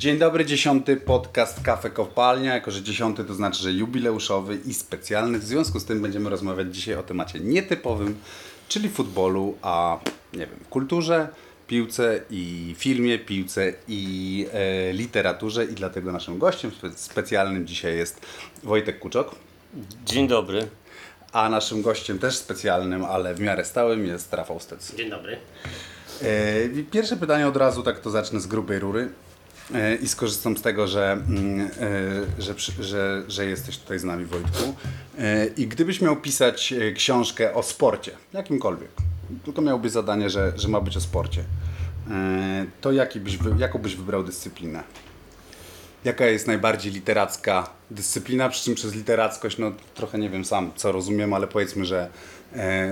Dzień dobry, dziesiąty podcast Kafe Kopalnia. Jako, że dziesiąty to znaczy, że jubileuszowy i specjalny. W związku z tym będziemy rozmawiać dzisiaj o temacie nietypowym, czyli futbolu, a nie wiem, kulturze, piłce i filmie, piłce i e, literaturze. I dlatego naszym gościem spe- specjalnym dzisiaj jest Wojtek Kuczok. Dzień dobry. A naszym gościem też specjalnym, ale w miarę stałym jest Rafał Stec. Dzień dobry. E, Pierwsze pytanie od razu, tak to zacznę z grubej rury i skorzystam z tego, że, mm, e, że, że, że jesteś tutaj z nami, Wojtku. E, I gdybyś miał pisać e, książkę o sporcie, jakimkolwiek, tylko miałbyś zadanie, że, że ma być o sporcie, e, to jaki byś, jaką byś wybrał dyscyplinę? Jaka jest najbardziej literacka dyscyplina? Przy czym przez literackość, no trochę nie wiem sam, co rozumiem, ale powiedzmy, że, e,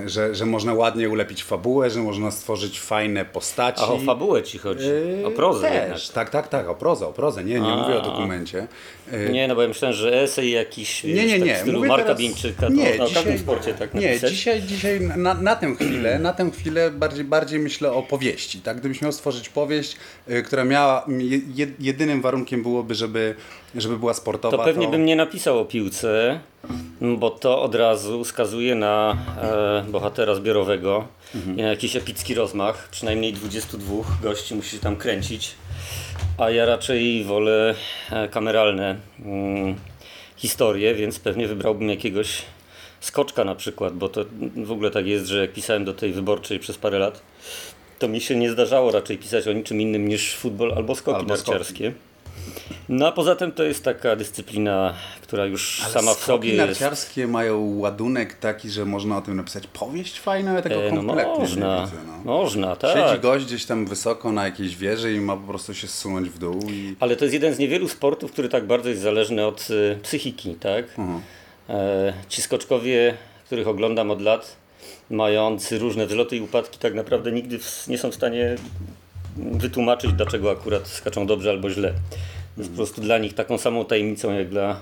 że, że można ładnie ulepić fabułę, że można stworzyć fajne postaci. A o fabułę ci chodzi? O prozę Też, jednak. tak, tak, tak, o prozę, o prozę. Nie, nie mówię o dokumencie. E, Nie, no bo ja myślałem, że esej jakiś nie, nie, tak nie. w stylu Mówię Marka teraz- to nie, można o dzisiaj- sporcie tak Nie, napisać. dzisiaj, dzisiaj na, na tę chwilę, na tę chwilę bardziej, bardziej myślę o powieści. Tak? Gdybyś miał stworzyć powieść, y, która miała, je, je- jedynym warunkiem byłoby, żeby, żeby była sportowa. To pewnie bym nie napisał o piłce, bo to od razu wskazuje na e, bohatera zbiorowego Mhm. i na jakiś epicki rozmach. Przynajmniej 22 gości musi się tam kręcić. A ja raczej wolę e, kameralne mm, historie, więc pewnie wybrałbym jakiegoś skoczka na przykład, bo to w ogóle tak jest, że jak pisałem do tej wyborczej przez parę lat, to mi się nie zdarzało raczej pisać o niczym innym niż futbol albo skoki Albo skoki. No a poza tym to jest taka dyscyplina, która już Ale sama w sobie jest. narciarskie mają ładunek taki, że można o tym napisać powieść fajną, ja tego E, No kompletnie można, widzę. No. można, Siedzi tak. gość gdzieś tam wysoko na jakiejś wieży i ma po prostu się zsunąć w dół i... Ale to jest jeden z niewielu sportów, który tak bardzo jest zależny od y, psychiki, tak? Mhm. E, ci skoczkowie, których oglądam od lat, mający różne wzloty i upadki, tak naprawdę nigdy nie są w stanie wytłumaczyć, dlaczego akurat skaczą dobrze albo źle. Jest po prostu dla nich taką samą tajemnicą, jak dla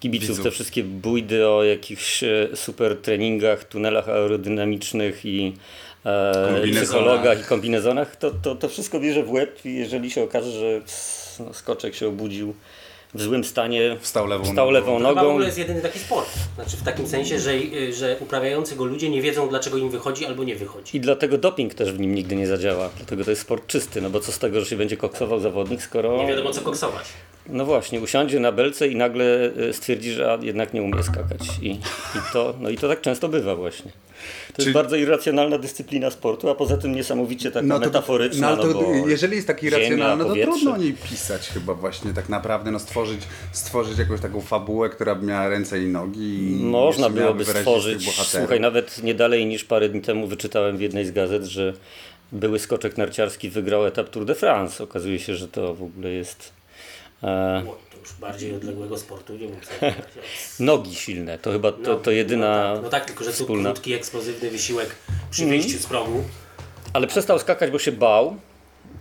kibiców Widzów. te wszystkie bójdy o jakichś e, super treningach, tunelach aerodynamicznych i e, psychologach i kombinezonach, to, to, to wszystko bierze w łeb i jeżeli się okaże, że no, skoczek się obudził w złym stanie, Wstał lewą wstał nogą. lewą Chyba w nogą, ogóle jest jedyny taki sport. Znaczy w takim sensie, że, y, że uprawiający go ludzie nie wiedzą dlaczego im wychodzi albo nie wychodzi. I dlatego doping też w nim nigdy nie zadziała. Dlatego to jest sport czysty. No bo co z tego, że się będzie koksował zawodnik, skoro. Nie wiadomo co koksować. No właśnie, usiądzie na belce i nagle e, stwierdzi, że jednak nie umie skakać. I, i, to, no i to tak często bywa właśnie. To Czyli- jest bardzo irracjonalna dyscyplina sportu, a poza tym niesamowicie taka No to, metaforyczna. no, to, bo jeżeli jest taki ziemia, racjonalny, to trudno o niej pisać chyba właśnie tak naprawdę, no stworzyć, stworzyć jakąś taką fabułę, która by miała ręce i nogi i Można byłoby stworzyć, słuchaj, nawet nie dalej niż parę dni temu wyczytałem w jednej z gazet, że były skoczek narciarski wygrał etap Tour de France. Okazuje się, że to w ogóle jest e, już bardziej odległego sportu nie nogi silne. To chyba to, to jedyna No tak, no tak tylko że tu wspólna. krótki, eksplozywny wysiłek przy wyjściu z progu. Ale przestał skakać, bo się bał.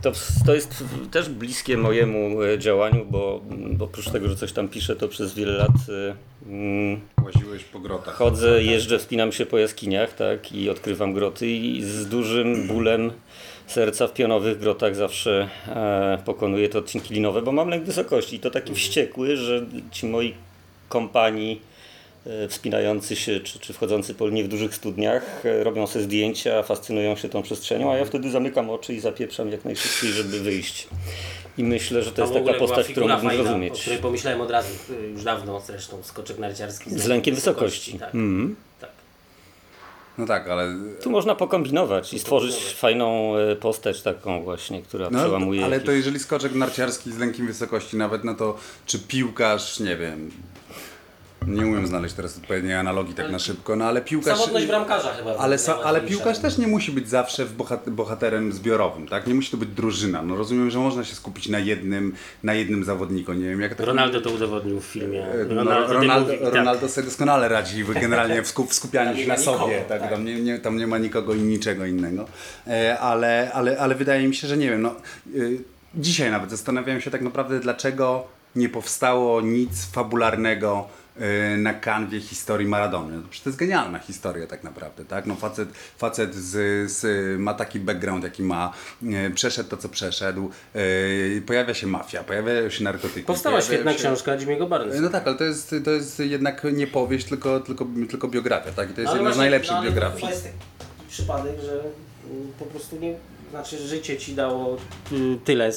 To, to jest też bliskie mojemu e, działaniu, bo, bo oprócz tego, że coś tam piszę, to przez wiele lat e, mm, Łaziłeś po grotach. chodzę, jeżdżę, wspinam się po jaskiniach tak, i odkrywam groty i z dużym bólem serca w pionowych grotach zawsze e, pokonuję te odcinki linowe, bo mam lęk wysokości i to taki wściekły, że ci moi kompani e, wspinający się czy, czy wchodzący po linii w dużych studniach e, robią sobie zdjęcia, fascynują się tą przestrzenią, a ja wtedy zamykam oczy i zapieprzam jak najszybciej, żeby wyjść. I myślę, że to jest taka postać, którą mógłbym fajna, o zrozumieć. której pomyślałem od razu, już dawno zresztą, skoczek narciarski. Z lękiem wysokości. Tak, Mhm. No tak, ale... Tu można pokombinować i stworzyć fajną e, postać taką właśnie, która No, przełamuje ale jakieś... to jeżeli skoczek narciarski z lękiem wysokości nawet, no to czy piłkarz, nie wiem... Nie umiem znaleźć teraz odpowiedniej analogii tak na szybko, no ale piłkarz... Samotność bramkarza chyba. Ale, sa, ale piłkarz też nie musi być zawsze bohaterem zbiorowym, tak? Nie musi to być drużyna. No rozumiem, że można się skupić na jednym, na jednym zawodniku. Nie wiem, jak to Ronaldo to udowodnił w filmie. No, Ronaldo, Ronaldo, Ronaldo, tak. Sobie doskonale radzi generalnie w, skup, w skupianiu się na ma sobie. nikogo, tak, tak. Tam, nie, nie, tam nie ma nikogo i niczego innego. E, ale, ale, ale wydaje mi się, że nie wiem. No, y, dzisiaj nawet zastanawiałem się tak naprawdę, dlaczego nie powstało nic fabularnego na kanwie historii Maradony. No, przecież to jest genialna historia tak naprawdę, tak? No facet, facet z, z, ma taki background, jaki ma, y, przeszedł to, co przeszedł, y, pojawia się mafia, pojawiają się narkotyki. Powstała świetna się... książka Jimmy'ego Barnesa. No tak, ale to jest, to jest jednak nie powieść, tylko, tylko, tylko biografia, tak? I to jest No, ale jedna z najlepszych no, biografii. To jest taki przypadek, że mm, po prostu nie, znaczy życie ci dało y, tyle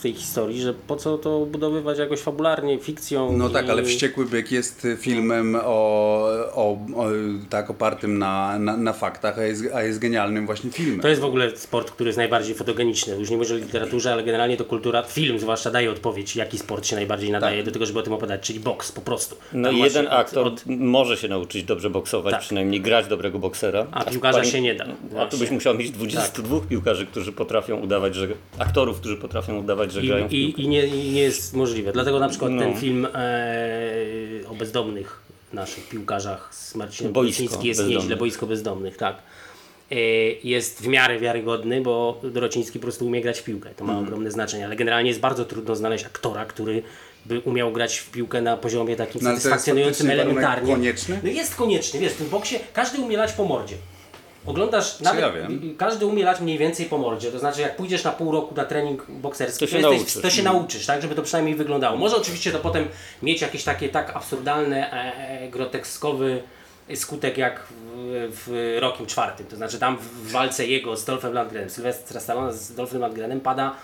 w tej historii, że po co to budowywać jakoś fabularnie, fikcją. No tak, i- ale Wściekły Byk jest filmem o, o, o tak opartym na, na, na faktach, a jest, a jest genialnym właśnie filmem. To jest w ogóle sport, który jest najbardziej fotogeniczny. Już nie mówię o literaturze, ale generalnie to kultura, film zwłaszcza daje odpowiedź, jaki sport się najbardziej nadaje do tego, żeby o tym opowiadać, czyli boks po prostu. No Tam jeden od- aktor od- może się nauczyć dobrze boksować, Tak. przynajmniej grać dobrego boksera. A piłkarza pani- się nie da. A tu Właśnie. byś musiał mieć 22 piłkarzy, którzy potrafią udawać, że aktorów, którzy potrafią udawać, I, i, i, nie, I nie jest możliwe. Dlatego na przykład No. ten film e, o bezdomnych naszych piłkarzach z Marcinem Boisko jest nieźle, boisko bezdomnych, tak. E, jest w miarę wiarygodny, bo Dorociński po prostu umie grać w piłkę. To ma Mhm. ogromne znaczenie, ale generalnie jest bardzo trudno znaleźć aktora, który by umiał grać w piłkę na poziomie takim No, ale to jest satysfakcjonującym elementarnie. konieczny? No jest konieczny, wiesz, w tym boksie każdy umie lać po mordzie. Oglądasz, nawet ja wiem. każdy umie lać mniej więcej po mordzie, to znaczy jak pójdziesz na pół roku na trening bokserski, To się jesteś- nauczysz. to się nauczysz, tak, żeby to przynajmniej wyglądało. Może oczywiście to potem mieć jakieś takie tak absurdalne, e, e, groteskowy skutek jak w, w Rokiem czwartym, to znaczy tam w walce jego z Dolphem Lundgrenem, Sylwestra Stallone z Dolphem Lundgrenem pada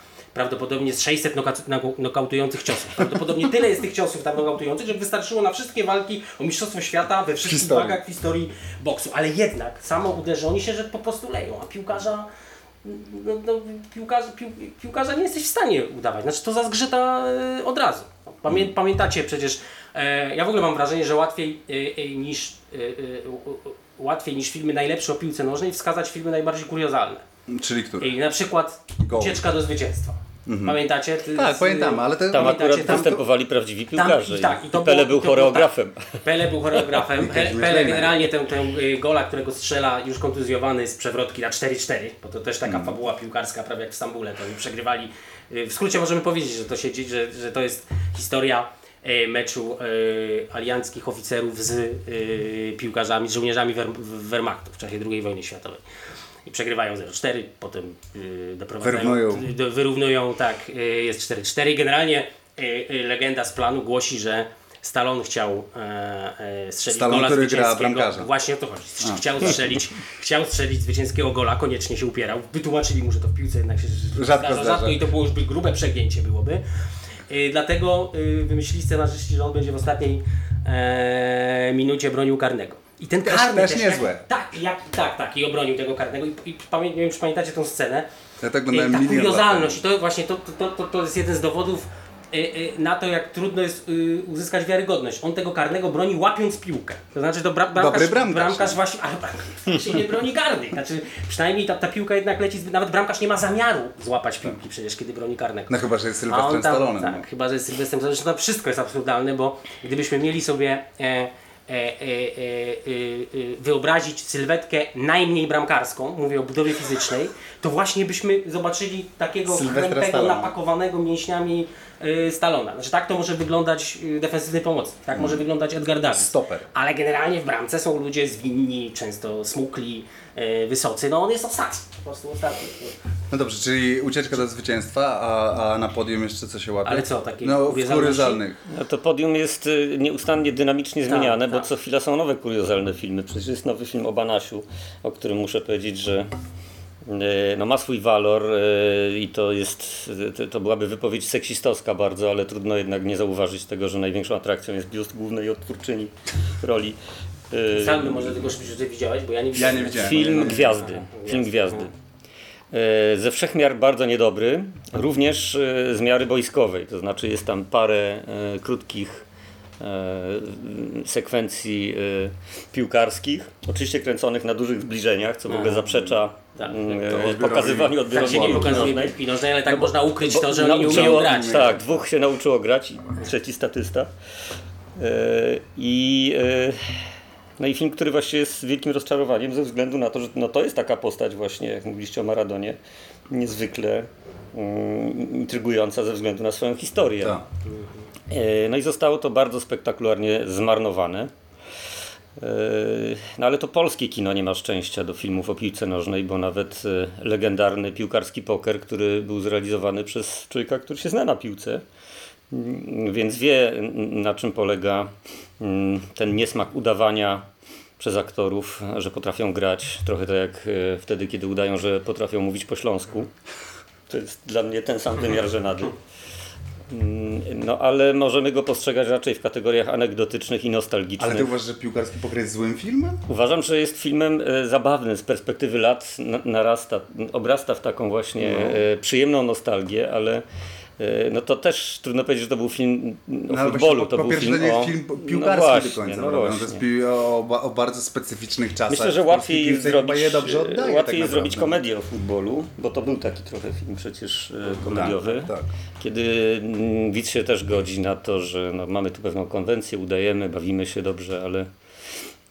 prawdopodobnie z 600 noka- noko- nokautujących ciosów. Prawdopodobnie tyle jest tych ciosów tam nokautujących, że wystarczyło na wszystkie walki o Mistrzostwo Świata we wszystkich historii. wagach w historii boksu. Ale jednak samo uderzenie się, że po prostu leją, a piłkarza no, no, piłkarza, pił, piłkarza nie jesteś w stanie udawać. Znaczy to zazgrzyta e, od razu. Pamię, Pamiętacie przecież, e, ja w ogóle mam wrażenie, że łatwiej e, e, niż e, e, łatwiej niż filmy najlepsze o piłce nożnej wskazać filmy najbardziej kuriozalne. Czyli który? I na przykład Goal. Ucieczka do zwycięstwa. Pamiętacie? Ty- Tak, z- pamiętam, ale to... Tam akurat tam- występowali prawdziwi piłkarze. i tak, i to Pele był to było choreografem. Pele był choreografem. Pele generalnie tę, tę y, gola, którego strzela już kontuzjowany z przewrotki na 4-4, bo to też taka fabuła piłkarska, prawie jak w Stambule, to oni przegrywali. Y, W skrócie możemy powiedzieć, że to się dzieje, że, że to jest historia y, meczu y, alianckich oficerów z y, piłkarzami, z żołnierzami Wehr- Wehrmachtu w czasie II wojny światowej. I przegrywają 0-4, potem y, doprowadzają, Wyrównują. do, wyrównują, tak, y, jest 4-4. I Generalnie y, y, legenda z planu głosi, że Stallone chciał e, e, strzelić Stallone, gola który gra zwycięskiego. bramkarza. Właśnie o to chodzi. Chciał strzelić, chciał strzelić zwycięskiego gola, koniecznie się upierał. Wytłumaczyli mu, że to w piłce jednak się Rzadko zdarza, zdarza. rzadko i to było już by grube przegięcie byłoby. Y, dlatego y, wymyślili scenarzyści, że on będzie w ostatniej e, minucie bronił karnego. I ten Też- karny też jak- niezłe. tak, jak, tak, tak, i obronił tego karnego. I, i pamię, nie wiem, czy pamiętacie tą scenę. Ja tak oglądałem ta milion lat kuriozalność, i to właśnie to, to, to, to jest jeden z dowodów y, y, na to, jak trudno jest y, uzyskać wiarygodność. On tego karnego broni łapiąc piłkę. To znaczy, to bra, bramkarz, Dobry bramkarz. bramkarz właśnie, ale bramkarz się nie broni karnych. Znaczy, przynajmniej ta, ta piłka jednak leci, nawet bramkarz nie ma zamiaru złapać piłki przecież, kiedy broni karnego. No chyba, że jest Sylwestrem Stallonem. tak, no. chyba, że jest Sylwestrem Stallone. Zresztą to wszystko jest absurdalne, bo gdybyśmy mieli sobie e, e, e, e, e, e, wyobrazić sylwetkę najmniej bramkarską, mówię o budowie fizycznej, to właśnie byśmy zobaczyli takiego Stallona. napakowanego mięśniami e, Stallona. Znaczy tak to może wyglądać e, defensywny pomocnik, tak może wyglądać Edgar Davis. Stoper. Ale generalnie w bramce są ludzie zwinni, często smukli, e, wysocy. No on jest ostatni, po prostu ostatni. No dobrze, czyli ucieczka do zwycięstwa, a, a na podium jeszcze co się łapie? Ale co, takie No w kuriozalnych. No to podium jest y, nieustannie dynamicznie zmieniane, bo tak. co chwila są nowe kuriozalne filmy. Przecież jest nowy film o Banasiu, o którym muszę powiedzieć, że y, no ma swój walor y, i to jest, to, byłaby wypowiedź seksistowska bardzo, ale trudno jednak nie zauważyć tego, że największą atrakcją jest biust głównej odtwórczyni roli. Y, Sam może tego że ty widziałeś, bo ja nie Ja widziałem. nie widziałem. Film Gwiazdy. Film Gwiazdy. E, Ze wszechmiar bardzo niedobry, również e, z miary boiskowej, to znaczy jest tam parę e, krótkich e, sekwencji e, piłkarskich, oczywiście kręconych na dużych zbliżeniach, co w ogóle zaprzecza Tak, mm, to e, odbiorowi- pokazywaniu Tak się nie pokazuje piłki nożnej, ale tak można ukryć to, że oni nie umieją grać. Tak, dwóch się nauczyło grać i trzeci statysta. E, I, e, no i film, który właśnie jest wielkim rozczarowaniem ze względu na to, że no to jest taka postać właśnie, jak mówiliście o Maradonie, niezwykle mm, intrygująca ze względu na swoją historię. Tak. E, No i zostało to bardzo spektakularnie zmarnowane. E, No ale to polskie kino nie ma szczęścia do filmów o piłce nożnej, bo nawet e, legendarny piłkarski poker, który był zrealizowany przez człowieka, który się zna na piłce, mm, więc wie na czym polega mm, ten niesmak udawania przez aktorów, że potrafią grać, trochę tak jak e, wtedy, kiedy udają, że potrafią mówić po śląsku. To jest dla mnie ten sam wymiar żenady. Mm, No ale możemy go postrzegać raczej w kategoriach anegdotycznych i nostalgicznych. Ale ty uważasz, że piłkarski poker jest złym filmem? Uważam, że jest filmem e, zabawnym z perspektywy lat, na- narasta, obrasta w taką właśnie No. e, przyjemną nostalgię, ale no to też trudno powiedzieć, że to był film o No, futbolu, właśnie, to po, był po film o... film no piłkarski właśnie, do końca, no? No właśnie. o, o bardzo specyficznych czasach. Myślę, że łatwiej zrobić, oddaje, łatwiej tak jest zrobić komedię o futbolu, bo to był taki trochę film przecież e, komediowy, tak, tak. kiedy mm, widz się też godzi na to, że no, mamy tu pewną konwencję, udajemy, bawimy się dobrze, ale,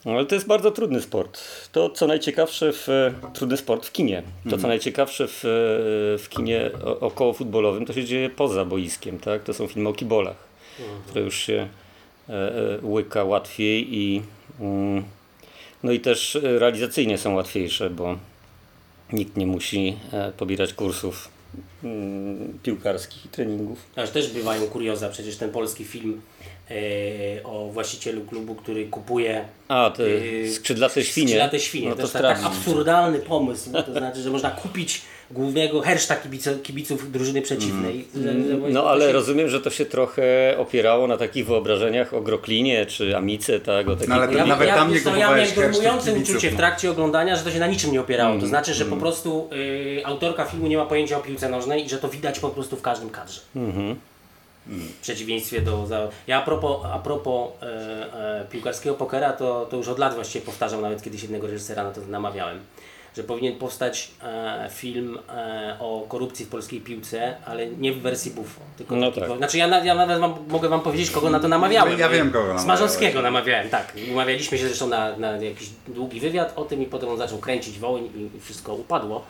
no, ale to jest bardzo trudny sport. To co najciekawsze w e, trudny sport w kinie. To Mhm. co najciekawsze w, e, w kinie około futbolowym to się dzieje poza boiskiem, tak? To są filmy o kibolach, które już się e, e, łyka łatwiej i mm, no i też realizacyjnie są łatwiejsze, bo nikt nie musi e, pobierać kursów mm, piłkarskich i treningów. Aż też bywają kurioza, przecież ten polski film o właścicielu klubu, który kupuje A, te skrzydlate świnie. skrzydlate świnie. No to to jest tak, absurdalny pomysł, to znaczy, że można kupić głównego herszta kibico, kibiców drużyny przeciwnej. Że, że właśnie No ale się- rozumiem, że to się trochę opierało na takich wyobrażeniach o Groklinie czy Amice, tak? O takich... No ale Ja, Nawet ja, tam nie wiesz co, ja kupowałeś miałem kibiców, uczucie w no. trakcie oglądania, że to się na niczym nie opierało. Mm, To znaczy, że po prostu y, autorka filmu nie ma pojęcia o piłce nożnej i że to widać po prostu w każdym kadrze. Mhm. W przeciwieństwie do. Za... Ja a propos, a propos e, e, piłkarskiego pokera, to, to już od lat właściwie powtarzam, nawet kiedyś jednego reżysera na to namawiałem, że powinien powstać e, film e, o korupcji w polskiej piłce, ale nie w wersji Buffo. Tylko No tak. Znaczy ja, ja nawet wam, mogę wam powiedzieć, kogo na to namawiałem. Ja wiem, kogo. Smarzowskiego namawiałem, tak. Umawialiśmy się zresztą na, na jakiś długi wywiad o tym i potem on zaczął kręcić woń i wszystko upadło.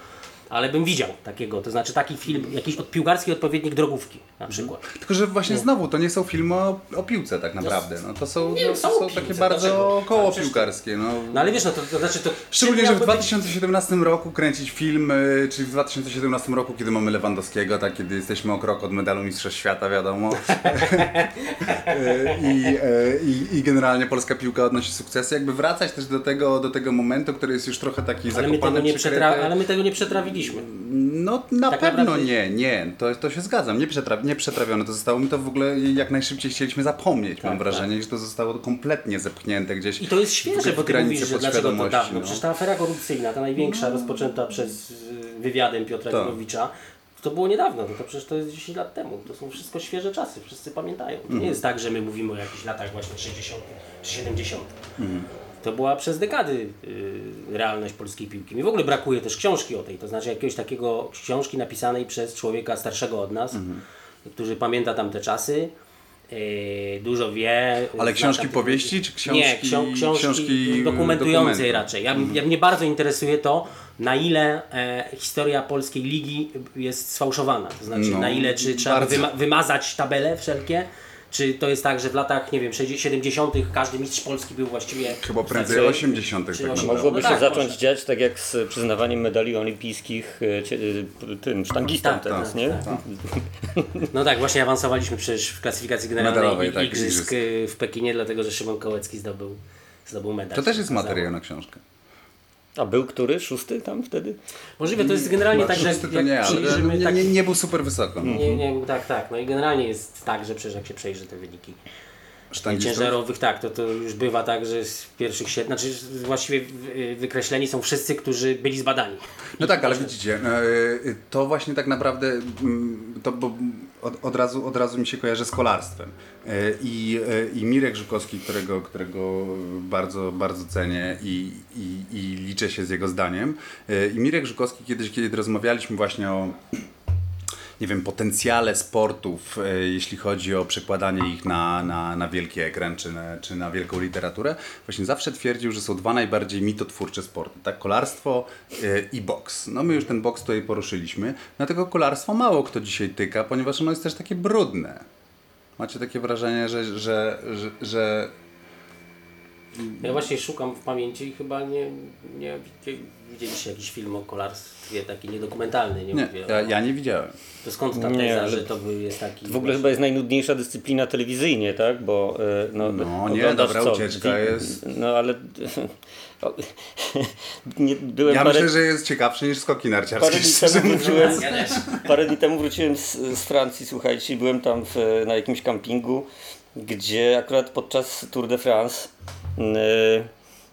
Ale bym widział takiego, to znaczy taki film, jakiś od piłkarski odpowiednik drogówki na przykład. Tylko, że właśnie znowu, to nie są filmy o, o piłce tak naprawdę. No, to są, Nie, no, są są takie bardzo koło Ale przecież to- piłkarskie. No. No ale wiesz, no to, to znaczy to... Szczególnie, że w miałby być- 2017 roku kręcić film, y, czyli w 2017 roku, kiedy mamy Lewandowskiego, tak, kiedy jesteśmy o krok od medalu Mistrzostw Świata, wiadomo. Y, I, y, i, I generalnie polska piłka odnosi sukcesy. Jakby wracać też do tego, do tego momentu, który jest już trochę taki ale my, zakopany, tego nie przykryty. ale my tego nie No na Tak pewno naprawdę- nie, nie, to, to się zgadzam, nie, przetra nie przetrawione to zostało, my to w ogóle jak najszybciej chcieliśmy zapomnieć, mam Tak, wrażenie, że to zostało kompletnie zepchnięte gdzieś. I to jest świeże, w bo ty mówisz, że dlaczego to dawno. no. Przecież ta afera korupcyjna, ta największa, rozpoczęta przez y, wywiadem Piotra Tak. Gurowicza, to było niedawno, no to przecież to jest 10 lat temu. To są wszystko świeże czasy, wszyscy pamiętają. To Mhm. nie jest tak, że my mówimy o jakichś latach właśnie 60 czy 70. Mhm. To była przez dekady y, realność polskiej piłki. Mi w ogóle brakuje też książki o tej, to znaczy jakiegoś takiego książki napisanej przez człowieka starszego od nas, Mhm. który pamięta tamte czasy. y, dużo wie. Ale książki powieści, czy książki- Nie, ksią- książki, książki dokumentującej dokumentu? raczej. Ja, ja, mnie bardzo interesuje to, na ile e, historia polskiej ligi jest sfałszowana. To znaczy, No, na ile czy trzeba wyma- wymazać tabele wszelkie, czy to jest tak, że w latach, nie wiem, 60 70 każdy mistrz Polski był właściwie... Chyba prędzej Znaczy, 80 tak naprawdę. Mogłoby No się tak, zacząć może. dziać tak jak z przyznawaniem medali olimpijskich e, e, tym sztangistom Tak, teraz, tak, nie? tak. No tak, właśnie awansowaliśmy przecież w klasyfikacji generalnej Medalowej, tak, igrzysk igrzysk. y, w Pekinie, dlatego że Szymon Kołecki zdobył, zdobył medal. To też jest materiał na książkę. A był który? Szósty tam wtedy? Możliwe, to jest generalnie tak, że to jak nie, przyjrzymy nie, tak- nie, nie był super wysoko. No. Nie, nie, tak, tak. No i generalnie jest tak, że przecież jak się przejrzy te wyniki Ciężarowych, tak, to, to już bywa tak, że z pierwszych siedmiu, znaczy właściwie wy- wykreśleni są wszyscy, którzy byli zbadani. No tak, ale widzicie, e, to właśnie tak naprawdę, mm, to bo od, od, razu, od razu mi się kojarzy z kolarstwem. I, i Mirek Żukowski, którego, którego bardzo, bardzo cenię i, i, i liczę się z jego zdaniem. I Mirek Żukowski kiedyś, kiedy rozmawialiśmy właśnie o nie wiem, potencjale sportów, e, jeśli chodzi o przekładanie ich na, na, na wielki ekran czy na, czy na wielką literaturę, właśnie zawsze twierdził, że są dwa najbardziej mitotwórcze sporty, tak? Kolarstwo e, i boks. No my już ten boks tutaj poruszyliśmy, na tego kolarstwo mało kto dzisiaj tyka, ponieważ ono jest też takie brudne. Macie takie wrażenie, że, że, że, że Ja właśnie szukam w pamięci i chyba nie, nie widzi- widzieliście jakiś film o kolarstwie taki niedokumentalny, nie, nie, mówię. ja, ja nie widziałem. To skąd ta Nie, teza, że to by jest taki... W ogóle chyba jest najnudniejsza dyscyplina telewizyjnie, tak? Bo e, no, No, nie, dobra co? ucieczka jest. No ale nie, byłem Ja parę, myślę, że jest ciekawszy niż skoki narciarskie. parę dni temu wróciłem, parę dni temu wróciłem z, z Francji, słuchajcie, byłem tam w, na jakimś kampingu, gdzie akurat podczas Tour de France e,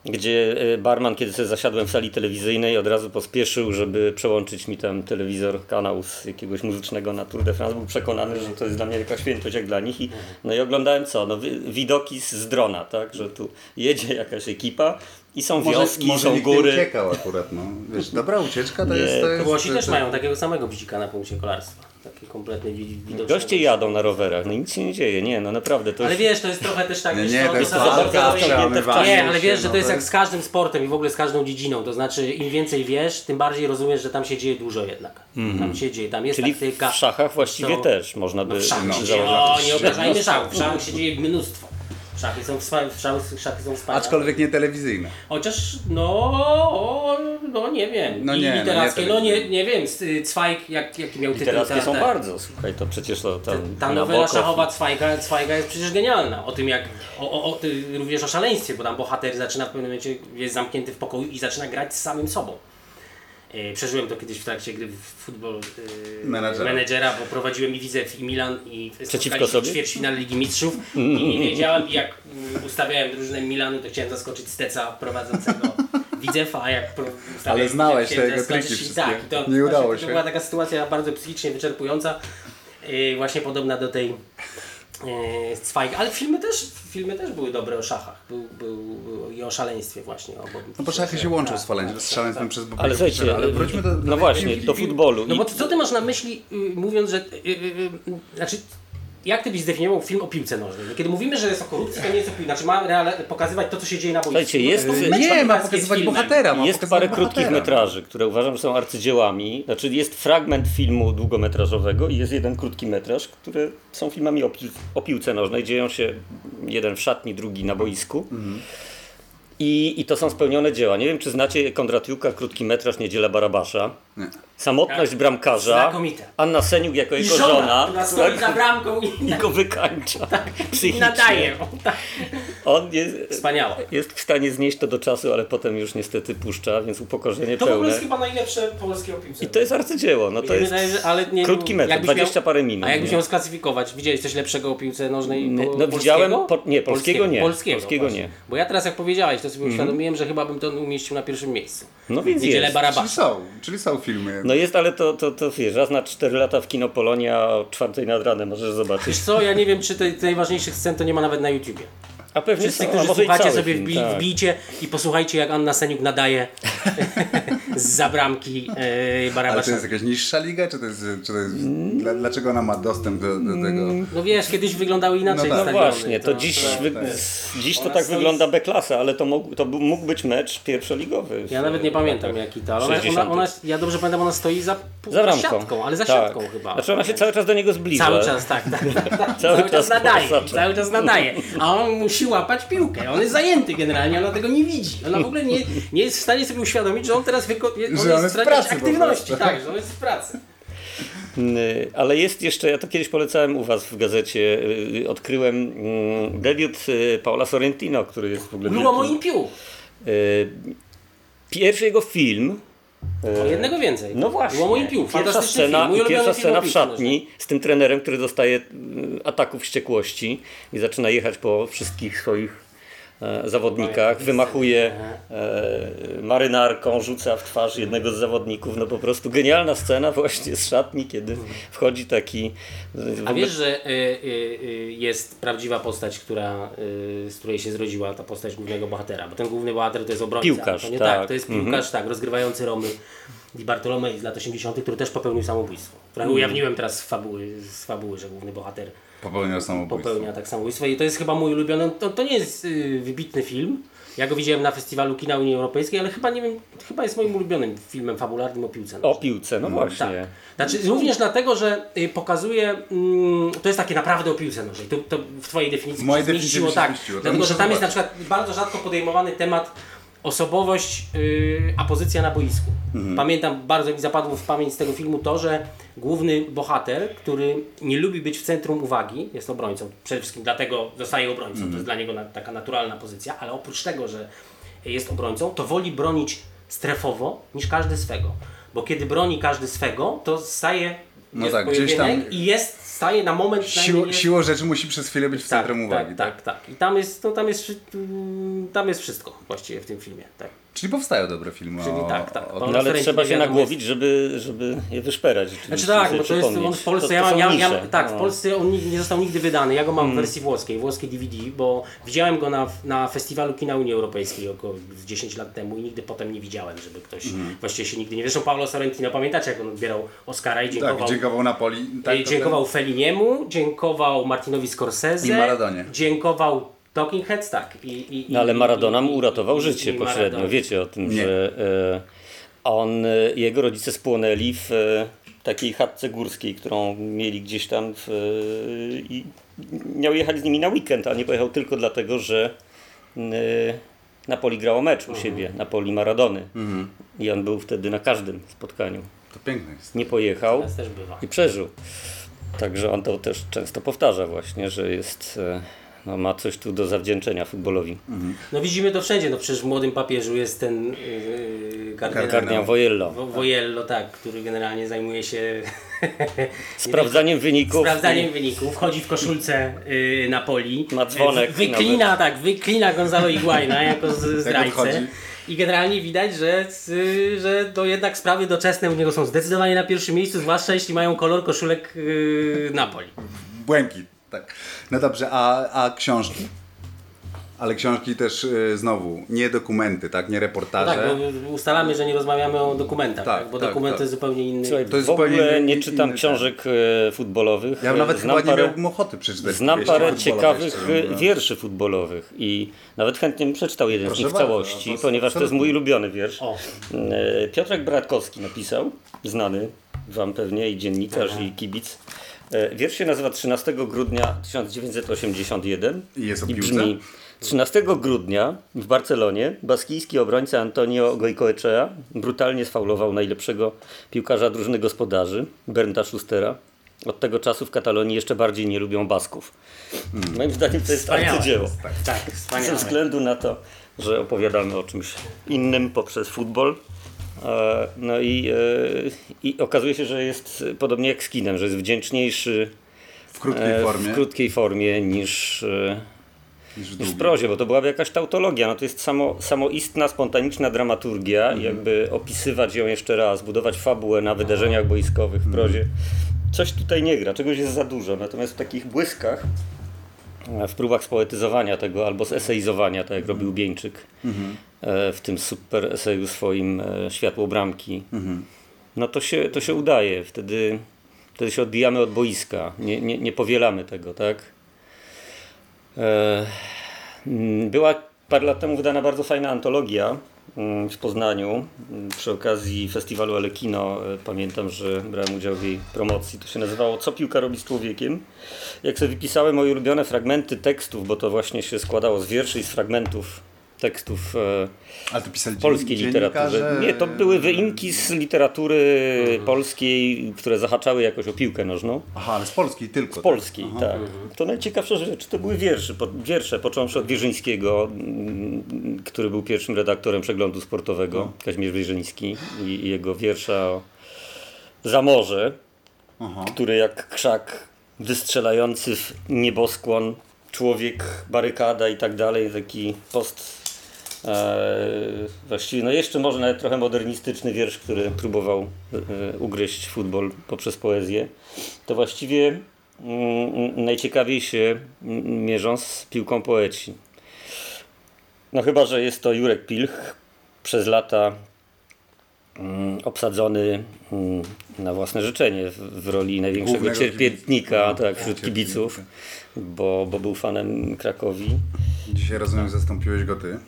gdzie e, barman, kiedy sobie zasiadłem w sali telewizyjnej, od razu pospieszył, żeby przełączyć mi tam telewizor, kanał z jakiegoś muzycznego na Tour de France. Był przekonany, że to jest dla mnie jakaś świętość jak dla nich. I, no i oglądałem co? No, wi- widoki z, drona, tak? Że tu jedzie jakaś ekipa i są wioski, może są nikt nie góry. uciekał akurat, no. Wiesz, dobra ucieczka to Nie, jest... To jest Włosi też to- mają takiego samego bzika na punkcie kolarstwa. Taki kompletny wi- widoczny. Goście jadą na rowerach, no nic się nie dzieje, nie, no naprawdę to Ale jest... wiesz, to jest trochę też tak, Nie, nie, to jest walka. Nie, ale wiesz, się, że no to jest jak z każdym sportem i w ogóle z każdą dziedziną. To znaczy, im więcej wiesz, tym bardziej rozumiesz, że tam się dzieje dużo jednak. Tam się dzieje, tam jest Czyli taktyka. w szachach właściwie to- też można by No w szachach no, się dzieje, o, nie obrażajmy szachów. W szachach się dzieje mnóstwo. Szachy są, wspa- szachy, szachy są wspaniałe. Aczkolwiek nie telewizyjne. Chociaż, no, o, no nie wiem. No I nie, no nie literackie, no nie, nie wiem, s- Cwajg, jak, jaki miał tytuł. Literackie ta- są ta- bardzo, słuchaj, to przecież to Ta na nowela Bokow- szachowa Cwajga, Cwajga jest przecież genialna. O tym jak, o, o, o, ty, również o szaleństwie, bo tam bohater zaczyna w pewnym momencie, jest zamknięty w pokoju i zaczyna grać z samym sobą. E, Przeżyłem to kiedyś w trakcie gry w futbol e, Menadżera. menedżera, bo prowadziłem i Widzew i Milan i Przeciwko sobie? w ćwierćfinale Ligi Mistrzów i nie wiedziałem jak mm, ustawiałem drużynę Milanu, to chciałem zaskoczyć Steca prowadzącego Widzewa, a jak pro- ustawiałem Ale znałeś te jego triki. Tak, i to, Nie właśnie udało To się. była taka sytuacja bardzo psychicznie wyczerpująca, e, właśnie podobna do tej e, Cwajga, ale filmy też, filmy też były dobre o szachach, był, był, był i o szaleństwie właśnie. O Bobby No bo szachy się łączą z, faleń, z szaleństwem przez Bobby Ale słuchajcie, ale wróćmy do, do no właśnie, do futbolu. No bo co ty masz na myśli, y, mówiąc, że. Y, y, znaczy, jak ty byś zdefiniował film o piłce nożnej? No, kiedy mówimy, że jest o korupcji, to nie jest o piłce. Znaczy, ma reale, pokazywać to, co się dzieje na boisku. Słuchajcie, jest- No, nie, Nie, ma pokazywać filmem. bohatera. Ma jest pokazywać parę krótkich bohatera. metraży, które uważam, że są arcydziełami. Znaczy jest fragment filmu długometrażowego i jest jeden krótki metraż, które są filmami o, pi- o piłce nożnej. Dzieją się jeden w szatni, drugi na boisku. I, I to są spełnione dzieła. Nie wiem, czy znacie Kondratiuka, krótki metraż Niedziela Barabasza. Nie. Samotność Tak. bramkarza. Znakomite. Anna Seniuk jako I jego żona, żona, która stoi za bramką i, i go wykańcza i psychicznie. nadaje. Tak. On jest, Wspaniałe. jest w stanie znieść to do czasu, ale potem już niestety puszcza, więc upokorzenie To w ogóle pełne. jest chyba najlepsze polskie piłce. I to jest arcydzieło. No to jest wydaje, ale nie, krótki metr, jakbyś 20 parę minut. A jakbyś miał sklasyfikować, widziałeś coś lepszego o piłce nożnej Nie, po, no polskiego? widziałem po- nie, polskiego nie. Polskiego, Polskiego nie. Bo ja teraz jak powiedziałeś, to sobie uświadomiłem, że chyba bym to umieścił na pierwszym miejscu. No więc Niedzielę jest. Czyli Barabasza. są, czyli są filmy. No jest, ale to, to, to wiesz, raz na 4 lata w kino Polonia o 4 nad ranem możesz zobaczyć. Wiesz co, ja nie wiem, czy tej, tej scen to nie ma nawet na YouTubie. A pewnie Wszyscy, są, a którzy słuchacie sobie film, wbi, tak. wbijcie i posłuchajcie jak Anna Seniuk nadaje z zabramki e, Ale to Barabasza. jest jakaś niższa liga, czy to jest... Czy to jest dla, dlaczego ona ma dostęp do, do tego? No wiesz, kiedyś wyglądały inaczej No tak. No właśnie, to dziś, to- wy, tak. dziś to tak wygląda B-klasa, ale to mógł, to mógł być mecz pierwszoligowy. Ja nawet nie pamiętam jaki to, ale ona, 60. ona, ona, ja dobrze pamiętam, ona stoi za, Za bramką. siatką, ale za Tak. siatką chyba. Znaczy ona się cały czas do niego zbliża. Cały czas, tak, tak, tak, tak. Cały Cały, czas czas nadaje, cały czas nadaje. A on musi łapać piłkę. On jest zajęty generalnie, ona tego nie widzi. Ona w ogóle nie, nie jest w stanie sobie uświadomić, że on teraz wyko- on Że on jest w pracy aktywności. Tak, że on jest w pracy. Y, Ale jest jeszcze, ja to kiedyś polecałem u Was w gazecie, y, odkryłem mm, debiut y, Paula Sorrentino, który jest w ogóle Było moim pił. Y, Pierwszy jego film, O jednego więcej. no właśnie, Było moim pił. pierwsza scena, film. Pierwsza scena w szatni z tym trenerem, który dostaje y, ataków wściekłości i zaczyna jechać po wszystkich swoich e, zawodnikach, wymachuje e, marynarką, rzuca w twarz jednego z zawodników, no po prostu genialna scena właśnie z szatni, kiedy wchodzi taki... w A ogóle- wiesz, że y, jest prawdziwa postać, która, z której się zrodziła ta postać głównego bohatera, bo ten główny bohater to jest obrońca. Piłkarz, nie tak. tak. To jest piłkarz, tak, rozgrywający Romy Di Bartolomei z lat 80., który też popełnił samobójstwo. Trochę ujawniłem teraz z fabuły, z fabuły, że główny bohater Popełniał samobójstwo. popełnia tak samobójstwo i to jest chyba mój ulubiony, to, to nie jest y, wybitny film. Ja go widziałem na festiwalu kina Unii Europejskiej, ale chyba nie wiem, chyba jest moim ulubionym filmem fabularnym o piłce. O piłce, no Tak. właśnie. Znaczy, również dlatego, że y, pokazuje, mm, to jest takie naprawdę o piłce nożnej. To, to w Twojej definicji W mojej się zmieściło, definicji by się tak. zmieściło, Dlatego, że tam jest na przykład bardzo rzadko podejmowany temat osobowość, y, a pozycja na boisku. Mhm. Pamiętam, bardzo mi zapadło w pamięć z tego filmu to, że główny bohater, który nie lubi być w centrum uwagi, jest obrońcą. Przede wszystkim dlatego zostaje obrońcą. Mhm. To jest dla niego na, taka naturalna pozycja, ale oprócz tego, że jest obrońcą, to woli bronić strefowo niż każdy swego. Bo kiedy broni każdy swego, to staje No tak, gdzieś tam- i jest, staje na moment Siło, jest- siłą rzeczy musi przez chwilę być w tak, centrum uwagi. tak, tak, tak. I tam jest, no, tam, jest, mm, tam jest wszystko właściwie w tym filmie. Tak. Czyli powstają dobre filmy Czyli o, tak, tak. o, No, ale trzeba się nagłowić, żeby, żeby je wyszperać. Znaczy tak, bo to jest on w Polsce, To- ja mam, ja, ja, tak, w No. Polsce on nie został nigdy wydany. Ja go mam w wersji włoskiej, włoskiej DVD, bo widziałem go na, na festiwalu kina Unii Europejskiej około z 10 lat temu i nigdy potem nie widziałem, żeby ktoś właściwie się nigdy nie... Zresztą Paolo Sorrentino, pamiętacie jak on odbierał Oscara i dziękował, Tak, dziękował Napoli. Tak, dziękował Felliniemu, dziękował Martinowi Scorsese I Maradonie. dziękował Talking Heads, tak. I, i, No ale Maradona mu uratował i- życie i pośrednio. Maradona. Wiecie o tym, Nie. że e, on, e, jego rodzice spłonęli w e, takiej chatce górskiej, którą mieli gdzieś tam w, e, i miał jechać z nimi na weekend, a nie pojechał tylko dlatego, że e, Napoli grało mecz u siebie, Napoli Maradony. I on był wtedy na każdym spotkaniu. To piękne jest. Nie pojechał Teraz też bywa. i przeżył. Także on to też często powtarza właśnie, że jest, e, no, ma coś tu do zawdzięczenia futbolowi. No widzimy to wszędzie, no przecież w Młodym Papieżu jest ten yy, kardynał Kardynał Vojello. Wo- Vojello, tak, który generalnie zajmuje się Sprawdzaniem wyników. sprawdzaniem wyników, wchodzi w koszulce yy, Napoli, Ma dzwonek Wy- wyklina, tak, wyklina Gonzalo Higuaina jako z- zdrajcę. odchodzi. I generalnie widać, że, y, że to jednak sprawy doczesne u niego są zdecydowanie na pierwszym miejscu, zwłaszcza jeśli mają kolor koszulek yy, Napoli. Błękit, tak. No dobrze, a, a książki? Ale książki też y, znowu, nie dokumenty, tak? Nie No reportaże. tak, bo ustalamy, że nie rozmawiamy o dokumentach, Tak, tak, bo tak, dokument tak. zupełnie inny. Słuchaj, To jest w ogóle zupełnie nie czytam inny książek e, futbolowych. Ja nawet znam chyba nie parę, miałbym ochoty przeczytać. Znam parę ciekawych e, wierszy futbolowych i nawet chętnie bym przeczytał jeden Proszę z nich w całości, no to ponieważ to jest mój ulubiony wiersz. O. E, Piotrek Bratkowski napisał, znany Wam pewnie i dziennikarz i kibic. E, Wiersz się nazywa 13 grudnia 1981 I jest o i brzmi 13 grudnia w Barcelonie baskijski obrońca Antonio Goicoechea brutalnie sfaulował najlepszego piłkarza drużyny gospodarzy, Bernta Schustera. Od tego czasu w Katalonii jeszcze bardziej nie lubią Basków. Moim zdaniem to jest Wspaniałe. arcydzieło. Tak, Ze wspaniale. względu na to, że opowiadamy o czymś innym poprzez futbol. E, No i, e, i okazuje się, że jest podobnie jak z kinem, że jest wdzięczniejszy W krótkiej e, formie. w krótkiej formie niż, niż w niż w prozie, bo to byłaby jakaś tautologia. No to jest samo, samoistna, spontaniczna dramaturgia Mhm. jakby opisywać ją jeszcze raz, budować fabułę na wydarzeniach boiskowych w prozie. Coś tutaj nie gra, czegoś jest za dużo. Natomiast w takich błyskach, w próbach spoetyzowania tego albo zeseizowania, tak jak robił Bieńczyk e, w tym super eseju swoim e, Światło Bramki, no to się, to się udaje. Wtedy, wtedy się odbijamy od boiska. Nie, nie, nie powielamy tego, tak? E, mm, Była parę lat temu wydana bardzo fajna antologia mm, w Poznaniu mm, przy okazji festiwalu Elekino. e, Pamiętam, że brałem udział w jej promocji. To się nazywało Co piłka robi z człowiekiem. Jak sobie wypisałem moje ulubione fragmenty tekstów, bo to właśnie się składało z wierszy i z fragmentów tekstów e, Ale to pisali polskiej literaturze. Nie, to były wyimki z literatury polskiej, które zahaczały jakoś o piłkę nożną. Aha, ale z polskiej tylko. Z polskiej, tak. To najciekawsze rzeczy to były wiersze, po, wiersze począwszy od Wierzyńskiego, mm, który był pierwszym redaktorem przeglądu sportowego, Kazimierz Wierzyński i, i jego wiersza o Zamorze, Aha. który jak krzak wystrzelający w nieboskłon, człowiek, barykada i tak dalej, taki post właściwie, no jeszcze może nawet trochę modernistyczny wiersz, który próbował e, ugryźć futbol poprzez poezję, to właściwie mm, najciekawiej się mm, mierzą z piłką poeci. No chyba, że jest to Jurek Pilch, przez lata mm, obsadzony mm, na własne życzenie w, roli największego Głównego cierpiętnika tak, wśród kibiców, bo, bo był fanem Krakowi. Dzisiaj rozumiem, zastąpiłeś go ty.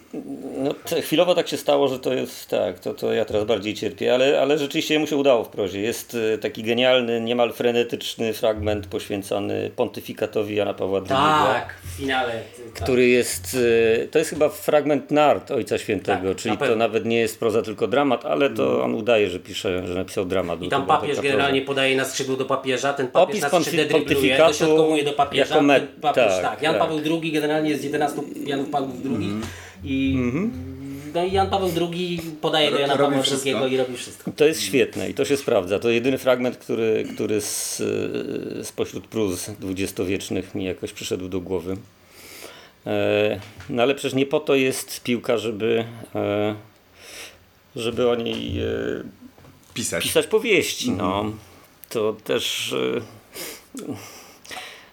No, chwilowo tak się stało, że to jest tak, to, to ja teraz bardziej cierpię, ale, ale rzeczywiście mu się udało w prozie. Jest e, taki genialny, niemal frenetyczny fragment poświęcony pontyfikatowi Jana Pawła II. Tak, w finale. tak. Który jest, e, to jest chyba fragment nart Ojca Świętego, Tak, czyli na to nawet nie jest proza, tylko dramat, ale to on udaje, że pisze, że napisał dramat. I tam papież generalnie proza. podaje na skrzydło do papieża, ten papież Opis na skrzydle pontyfikatu dośrodkowuje do papieża, jako me- ten papież, tak, tak, Jan tak. Paweł II generalnie jest z 11 Janów Pawłów II Mhm. I no i Jan Paweł II podaje do Jana Pawła wszystko. II i robi wszystko. To jest świetne i to się sprawdza. To jedyny fragment, który, który z, spośród pruz dwudziestowiecznych mi jakoś przyszedł do głowy. E, No ale przecież nie po to jest piłka, żeby, e, żeby o niej e, Pisać. pisać powieści. No. To też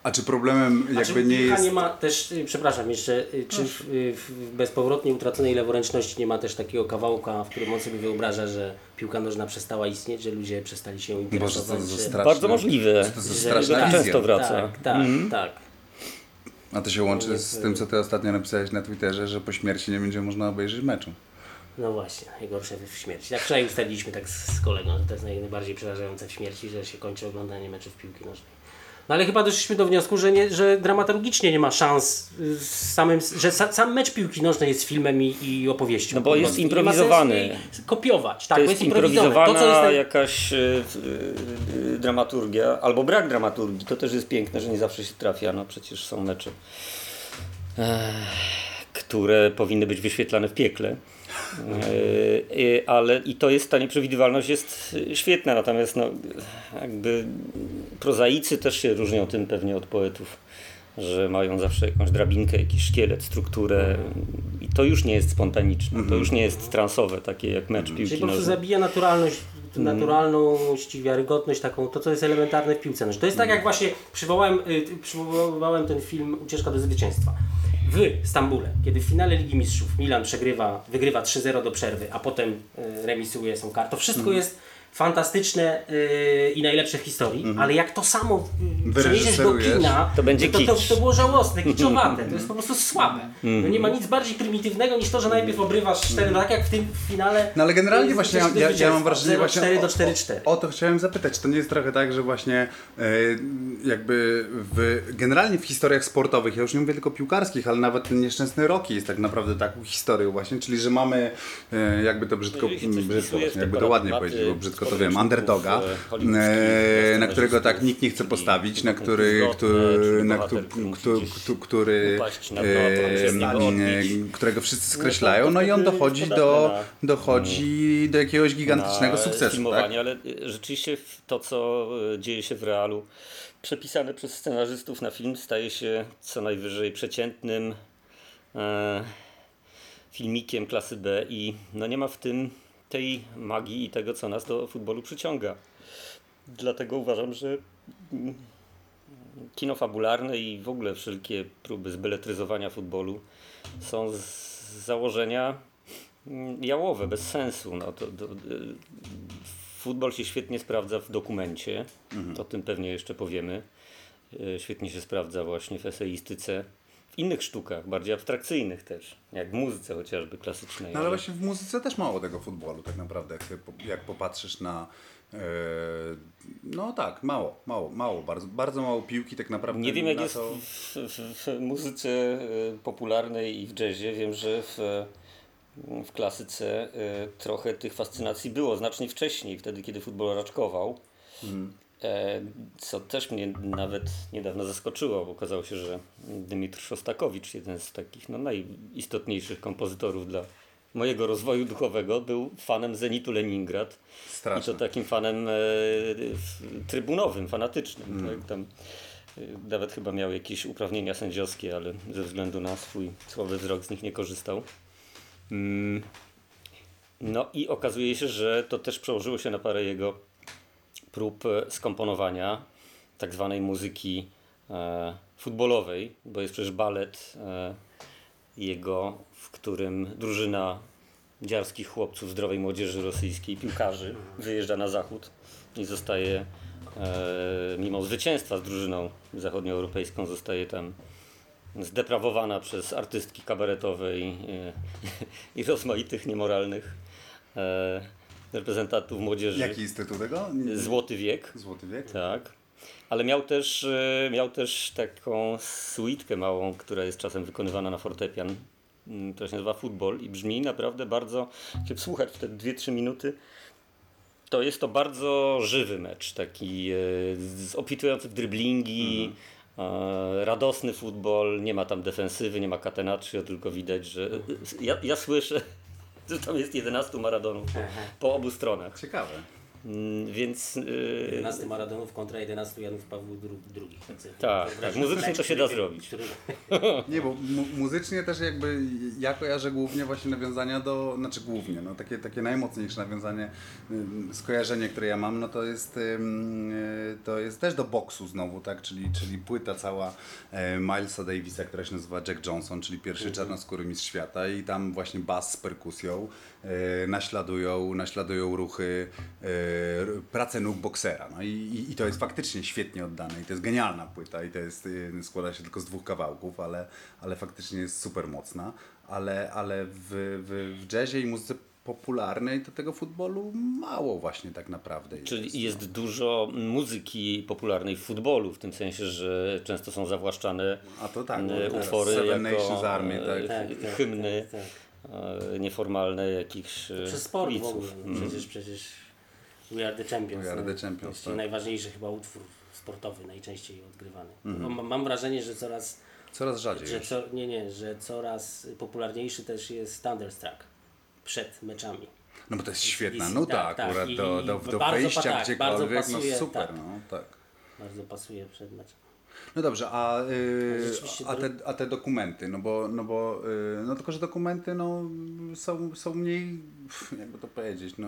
A czy problemem A czy jakby nie piłka jest... nie ma też, y, przepraszam jeszcze, y, czy w, y, w bezpowrotnie utraconej leworęczności nie ma też takiego kawałka, w którym on sobie wyobraża, że piłka nożna przestała istnieć, że ludzie przestali się Boże, interesować, to za że, straszne. bardzo możliwe. Co to za że straszna tak, wizja. często wraca. Tak, tak, tak. A to się łączy z tym, co ty ostatnio napisałeś na Twitterze, że po śmierci nie będzie można obejrzeć meczu. No właśnie, najgorsze w śmierci. Tak wczoraj ustaliliśmy tak z kolegą, że to jest naj- najbardziej przerażające w śmierci, że się kończy oglądanie meczów piłki nożnej. No ale chyba doszliśmy do wniosku, że, nie, że dramaturgicznie nie ma szans y, z samym, że sa, sam mecz piłki nożnej jest filmem i, i opowieścią. No bo jest improwizowany. kopiować, tak, to jest jest improwizowana To, co jest jakaś e, e, dramaturgia, albo brak dramaturgii. To też jest piękne, że nie zawsze się trafia. No przecież są mecze, e, które powinny być wyświetlane w piekle. E, ale i to jest, ta nieprzewidywalność jest e, świetna, natomiast no, jakby prozaicy też się różnią tym pewnie od poetów, że mają zawsze jakąś drabinkę, jakiś szkielet, strukturę i to już nie jest spontaniczne, to już nie jest transowe, takie jak mecz piłki Czyli po prostu zabija naturalność, naturalność i wiarygodność taką, to co jest elementarne w piłce. To jest tak jak właśnie przywołałem, y, przywołałem ten film Ucieczka do zwycięstwa. W Stambule, kiedy w finale Ligi Mistrzów Milan przegrywa, wygrywa 3-0 do przerwy, a potem y, remisuje są kart, to wszystko jest fantastyczne y, i najlepsze w historii, ale jak to samo przeniesiesz do kina, to będzie to, to, to było żałosne, kiczowate, to jest po prostu słabe. No nie ma nic bardziej prymitywnego niż to, że najpierw obrywasz 4, no tak jak w tym finale No ale generalnie y, właśnie ja, ja, ja mam wrażenie właśnie 0-4 o, do 4-4. o, o to chciałem zapytać, czy to nie jest trochę tak, że właśnie e, jakby w, generalnie w historiach sportowych, ja już nie mówię tylko piłkarskich, ale nawet ten nieszczęsny Rocky jest tak naprawdę taką historią właśnie, czyli że mamy e, jakby to brzydko, brzydko właśnie, jakby to ładnie powiedzieć, bo brzydko to wiem, underdoga, e, e, na którego tak nikt nie chce postawić, na który, który, na który, e, którego wszyscy to- skreślają, no i on dochodzi do, dochodzi do jakiegoś gigantycznego sukcesu. Tak? ale rzeczywiście to, co dzieje się w realu, przepisane przez scenarzystów na film, staje się co najwyżej przeciętnym filmikiem klasy B i no nie ma w tym tej magii i tego, co nas do futbolu przyciąga. Dlatego uważam, że kino fabularne i w ogóle wszelkie próby zbeletryzowania futbolu są z założenia jałowe, bez sensu. No, to, to, y, futbol się świetnie sprawdza w dokumencie, o tym pewnie jeszcze powiemy. Y, Świetnie się sprawdza właśnie w eseistyce, w innych sztukach, bardziej abstrakcyjnych też, jak w muzyce chociażby klasycznej. No ale właśnie w muzyce też mało tego futbolu tak naprawdę, jak, jak popatrzysz na... e, no tak, mało, mało, mało, bardzo, bardzo mało piłki tak naprawdę. Nie wiem jak jest to- w, w, w muzyce y, popularnej i w jazzie. Wiem, że w, w klasyce y, trochę tych fascynacji było znacznie wcześniej, wtedy kiedy futbol raczkował. E, Co też mnie nawet niedawno zaskoczyło, bo okazało się, że Dymitr Szostakowicz, jeden z takich no, najistotniejszych kompozytorów dla mojego rozwoju duchowego, był fanem Zenitu Leningrad. I Straszne. to takim fanem e, trybunowym, fanatycznym. Tak? Tam, e, nawet chyba miał jakieś uprawnienia sędziowskie, ale ze względu na swój słaby wzrok z nich nie korzystał. Mm. No i okazuje się, że to też przełożyło się na parę jego prób e, skomponowania tak zwanej muzyki e, futbolowej, bo jest przecież balet e, jego, w którym drużyna dziarskich chłopców, zdrowej młodzieży rosyjskiej, piłkarzy, wyjeżdża na zachód i zostaje, mimo zwycięstwa z drużyną zachodnioeuropejską, zostaje tam zdeprawowana przez artystki kabaretowe i, e, i rozmaitych niemoralnych reprezentantów młodzieży. Jaki jest tytuł tego? Złoty wiek. Złoty wiek? Tak. Ale miał też, e, miał też taką suitkę małą, która jest czasem wykonywana na fortepian. mm, która się nazywa Football i brzmi naprawdę bardzo, jak słuchać w te 2-3 minuty, to jest to bardzo żywy mecz, taki e, z opisujący w driblingi, e, radosny futbol, nie ma tam defensywy, nie ma catenaccio, tylko widać, że ja, ja słyszę, że tam jest 11 Maradonów po, po obu stronach. Ciekawe. Mm, Więc e, 11 Maradonów kontra 11 Janów Pawłów II. Tak, Tak, muzycznie to się da zrobić. który- Nie, bo mu muzycznie też jakby ja kojarzę głównie właśnie nawiązania do, znaczy głównie, no takie, takie najmocniejsze nawiązanie, ym, skojarzenie, które ja mam, no to jest, y, to jest też do boksu znowu, tak, czyli, czyli płyta cała e, Milesa Davisa, która się nazywa Jack Johnson, czyli pierwszy czarnoskóry mistrz świata i tam właśnie bas z perkusją naśladują, naśladują ruchy, pracę nóg boksera, no i, i, i to jest faktycznie świetnie oddane i to jest genialna płyta i to jest, y, składa się tylko z dwóch kawałków, ale, ale faktycznie jest super mocna, ale, ale w, w, w jazzie i muzyce popularnej to tego futbolu mało właśnie tak naprawdę jest. Czyli jest dużo muzyki popularnej w futbolu, w tym sensie, że często są zawłaszczane A to tak, e, teraz utwory Seven jako Nations Army, e, tak. Tak, tak, hymny tak, e, nieformalne jakichś e, Przez sport w ogóle. no Przecież, przecież We Are The Champions. We Are no. The Champions, tak. najważniejszy chyba utwór sportowy, najczęściej odgrywany. Mhm. Mam, mam wrażenie, że coraz, Coraz rzadziej. że co, nie, nie, że coraz popularniejszy też jest Thunderstruck przed meczami. No bo to jest świetna Jest- nuta tak, tak. akurat I- do, i do, do wejścia pa- tak, gdziekolwiek, bardzo pasuje, no super, tak. no tak. Bardzo pasuje przed meczem. No dobrze, a, y, Rzeczywiście a, te, a te dokumenty, no bo, no bo y, no tylko, że dokumenty no, są, są mniej, jakby to powiedzieć, no,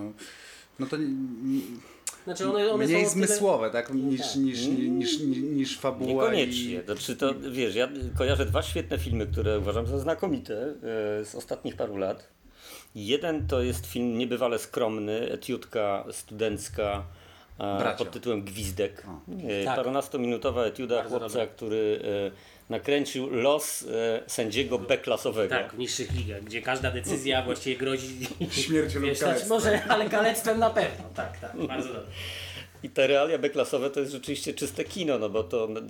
no to nie, Znaczy one, one mniej są o tyle- zmysłowe, tak, niż, tak. niż, niż, niż, niż fabuła Niekoniecznie. i... Znaczy to, wiesz, ja kojarzę dwa świetne filmy, które uważam za znakomite e, z ostatnich paru lat. Jeden to jest film niebywale skromny, etiudka studencka e, Bracia. pod tytułem Gwizdek. E, Tak. Parunastominutowa etiuda Bardzo chłopca, dobra. który nakręcił los e, sędziego B-klasowego. Tak, w niższych ligach, gdzie każda decyzja właściwie grozi Śmiercią lub kalectwem. może, ale kalectwem na pewno. Tak, tak, bardzo dobrze. I te realia B-klasowe to jest rzeczywiście czyste kino, no bo to e,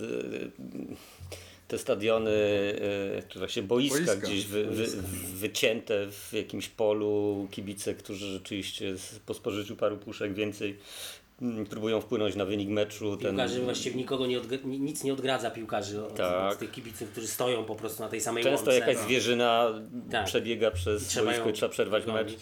te stadiony, e, czy właśnie boiska, Boiska. gdzieś wy, wy, wycięte w jakimś polu, kibice, którzy rzeczywiście po spożyciu paru puszek więcej próbują wpłynąć na wynik meczu. Ten, Piłkarzy właściwie nikogo nie odg- ni- nic nie odgradza piłkarzy od, Tak. od tych kibiców, którzy stoją po prostu na tej samej Często łące. jakaś zwierzyna Tak. przebiega przez boisko i trzeba przerwać mecz.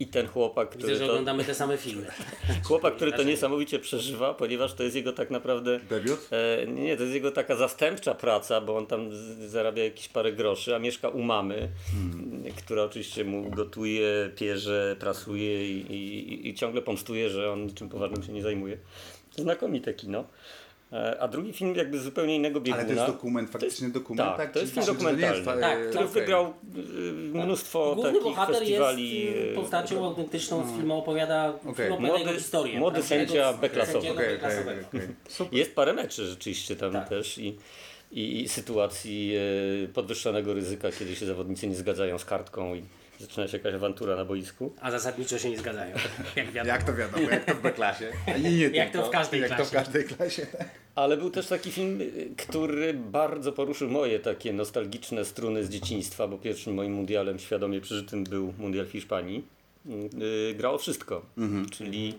I ten chłopak, Widzę, który że to, oglądamy te same filmy. chłopak, który to niesamowicie przeżywa, ponieważ to jest jego tak naprawdę Debiut? E, nie, to jest jego taka zastępcza praca, bo on tam zarabia jakieś parę groszy, a mieszka u mamy, która oczywiście mu gotuje, pierze, prasuje i, i, i ciągle pomstuje, że on niczym poważnym się nie zajmuje. Znakomite kino. E, a drugi film jakby z zupełnie innego bieguna. Ale to jest dokument, faktycznie dokument, tak, tak? to jest film jest dokumentalny, Tak, e, który okej. wygrał y, mnóstwo Główny takich bohater festiwali. jest y, postacią autentyczną z filmu, opowiada, film opowiada Młody- historię. młody prawdziwego sędzia B-klasowy. okej. Super. Jest parę meczy rzeczywiście tam Tak. też i, i, i sytuacji e, podwyższonego ryzyka, kiedy się zawodnicy nie zgadzają z kartką i zaczyna się jakaś awantura na boisku. A zasadniczo się nie zgadzają. Jak wiadomo. Jak to wiadomo, jak to w B-klasie. A nie, nie Jak to w każdej jak to w klasie. każdej klasie. Ale był też taki film, y, który bardzo poruszył moje takie nostalgiczne struny z dzieciństwa, bo pierwszym moim mundialem świadomie przeżytym był mundial w Hiszpanii. Yy, grało wszystko, czyli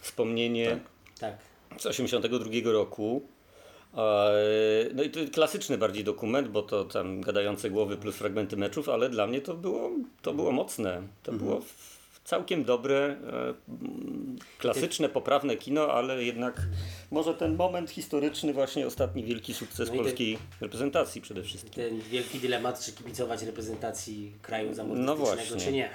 wspomnienie Tak. z 82 roku. E, No i to klasyczny bardziej dokument, bo to tam gadające głowy plus fragmenty meczów, ale dla mnie to było, to było mocne. To było w- całkiem dobre, e, klasyczne, poprawne kino, ale jednak może ten moment historyczny, właśnie ostatni wielki sukces No polskiej reprezentacji przede wszystkim. Ten wielki dylemat, czy kibicować reprezentacji kraju No zamordystycznego, właśnie. czy nie.